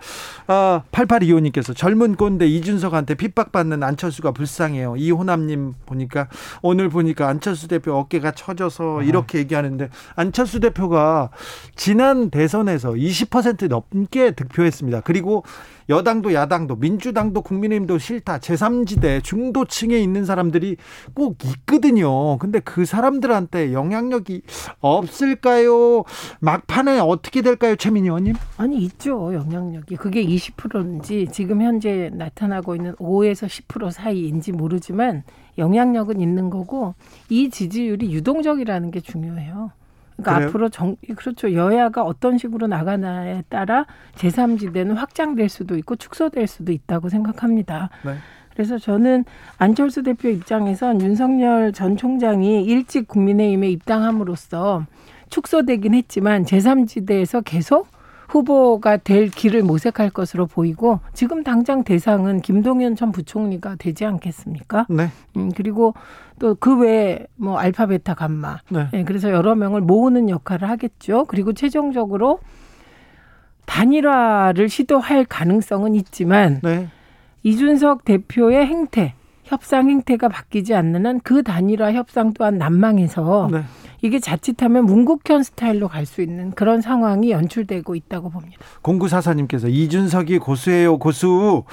아, 8825님께서 젊은 꼰대 이준석한테 핍박받는 안철수가 불쌍해요. 이호남님 보니까 오늘 보니까 안철수 대표 어깨가 처져서 아. 이렇게 얘기하는데 안철수 대표가 지난 대선에서 20% 넘게 득표했습니다. 그리고 여당도 야당도 민주당도 국민의힘도 싫다. 제3지대 중도층에 있는 사람들이 꼭 있거든요. 근데 그 사람들한테 영향력이 없을까요? 막판에 어떻게 될까요, 최민희 의원님? 아니 있죠 영향력이. 그게 20%인지 지금 현재 나타나고 있는 5에서 10% 사이인지 모르지만 영향력은 있는 거고 이 지지율이 유동적이라는 게 중요해요. 그러니까 그래요? 앞으로 정 그렇죠 여야가 어떤 식으로 나가나에 따라 제3지대는 확장될 수도 있고 축소될 수도 있다고 생각합니다. 네. 그래서 저는 안철수 대표 입장에선 윤석열 전 총장이 일찍 국민의힘에 입당함으로써 축소되긴 했지만 제3지대에서 계속 후보가 될 길을 모색할 것으로 보이고 지금 당장 대상은 김동연 전 부총리가 되지 않겠습니까? 네. 음, 그리고 또 그 외에 뭐 알파 베타 감마. 네. 네. 그래서 여러 명을 모으는 역할을 하겠죠. 그리고 최종적으로 단일화를 시도할 가능성은 있지만 네. 이준석 대표의 행태, 협상 행태가 바뀌지 않는 한 그 단일화 협상 또한 난망해서 네. 이게 자칫하면 문국현 스타일로 갈 수 있는 그런 상황이 연출되고 있다고 봅니다. 공구사사님께서 이준석이 고수예요 고수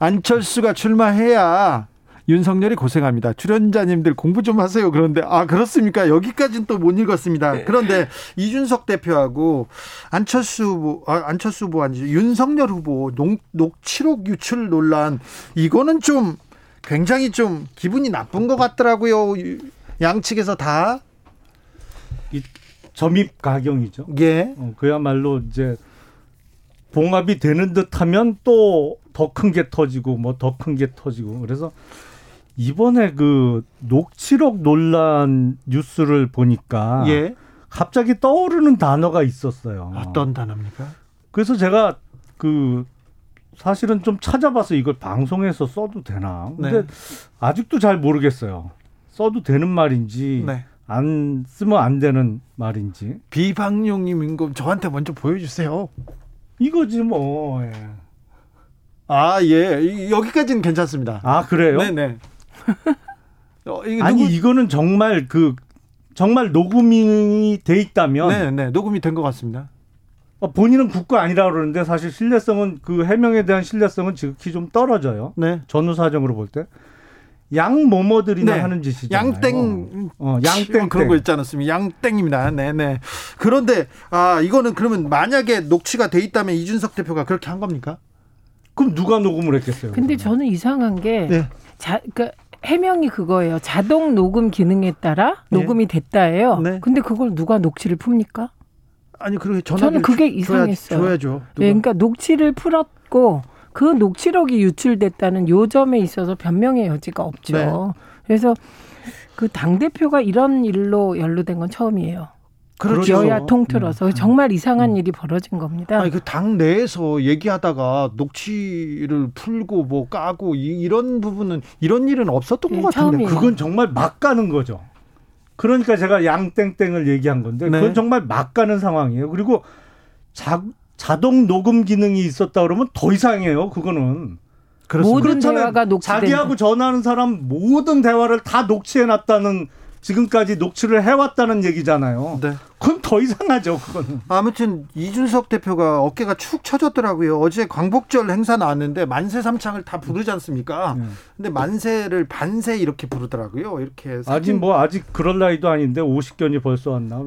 안철수가 출마해야 윤석열이 고생합니다. 출연자님들 공부 좀 하세요. 그런데 아 그렇습니까? 여기까지는 또 못 읽었습니다. 네. 그런데 이준석 대표하고 안철수 후보, 아, 안철수 후보 아니죠 윤석열 후보 녹, 녹취록 유출 논란 이거는 좀 굉장히 좀 기분이 나쁜 것 같더라고요. 양측에서 다. 이 점입 가경이죠. 예. 어, 그야말로 이제 봉합이 되는 듯하면 또 더 큰 게 터지고 뭐 더 큰 게 터지고 그래서 이번에 그 녹취록 논란 뉴스를 보니까 예. 갑자기 떠오르는 단어가 있었어요. 어떤 단어입니까? 그래서 제가 그 사실은 좀 찾아봐서 이걸 방송에서 써도 되나. 근데 네. 아직도 잘 모르겠어요. 써도 되는 말인지 네. 안 쓰면 안 되는 말인지. 비방용님인 거 저한테 먼저 보여주세요. 이거지 뭐. 예. 아 예. 여기까지는 괜찮습니다. 아 그래요? 네네. 어, 아니 누구... 이거는 정말 그 정말 녹음이 돼 있다면. 네네. 녹음이 된 것 같습니다. 어, 본인은 국가 아니라 그러는데 사실 신뢰성은 그 해명에 대한 신뢰성은 지극히 좀 떨어져요. 네. 전후 사정으로 볼 때. 양모모들이나 네. 하는 짓이잖아요. 양땡, 어, 양땡 그런 거 있지 않았습니까? 양땡입니다. 네네. 그런데 아 이거는 그러면 만약에 녹취가 돼 있다면 이준석 대표가 그렇게 한 겁니까? 그럼 누가 녹음을 했겠어요? 근데 그러면? 저는 이상한 게 네. 자, 그러니까 해명이 그거예요. 자동 녹음 기능에 따라 네. 녹음이 됐다예요. 네. 근데 그걸 누가 녹취를 풉니까? 아니 그렇게 저는 그게 이상했어요. 줘야죠. 네, 그러니까 녹취를 풀었고 그 녹취록이 유출됐다는 요점에 있어서 변명의 여지가 없죠. 네. 그래서 그 당 대표가 이런 일로 연루된 건 처음이에요. 그렇죠. 여야 통틀어서 음. 정말 이상한 음. 일이 벌어진 겁니다. 아니 그당 내에서 얘기하다가 녹취를 풀고 뭐 까고 이, 런 부분은 이런 일은 없었던 네, 것 같은데 처음이에요. 그건 정말 막 가는 거죠. 그러니까 제가 양땡땡을 얘기한 건데 네. 그건 정말 막 가는 상황이에요. 그리고 자, 자동 녹음 기능이 있었다 그러면 더 이상해요. 그거는. 그렇습니다. 모든 대화가 녹취된 자기하고 전화하는 사람 모든 대화를 다 녹취해 놨다는 지금까지 녹취를 해왔다는 얘기잖아요. 네. 그건 더 이상하죠. 그거는. 아무튼 이준석 대표가 어깨가 축 처졌더라고요. 어제 광복절 행사 나왔는데 만세 삼창을 다 부르지 않습니까? 네. 근데 만세를 반세 이렇게 부르더라고요. 이렇게. 아직 뭐 아직 그럴 나이도 아닌데 50견이 벌써 왔나?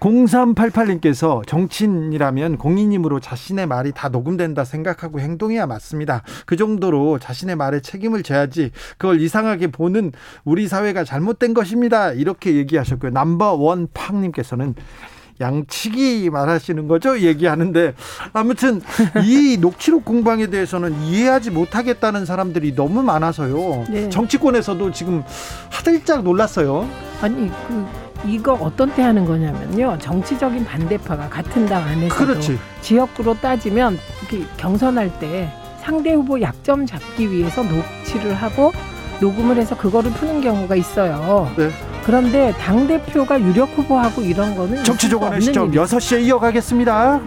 0388님께서 정치인이라면 공인님으로 자신의 말이 다 녹음된다 생각하고 행동해야 맞습니다. 그 정도로 자신의 말에 책임을 져야지 그걸 이상하게 보는 우리 사회가 잘못된 것입니다. 이렇게 얘기하셨고요. 남버 원 팡님께서 는 양치기 말하시는 거죠? 얘기하는데 아무튼 이 녹취록 공방에 대해서는 이해하지 못하겠다는 사람들이 너무 많아서요. 네. 정치권에서도 지금 하들짝 놀랐어요. 아니 그 이거 어떤 때 하는 거냐면요. 정치적인 반대파가 같은 당 안에서도 그렇지. 지역구로 따지면 경선할 때 상대 후보 약점 잡기 위해서 녹취를 하고 녹음을 해서 그거를 푸는 경우가 있어요. 네. 그런데 당 대표가 유력 후보하고 이런 거는 정치적으로 시점 6시에 이어가겠습니다.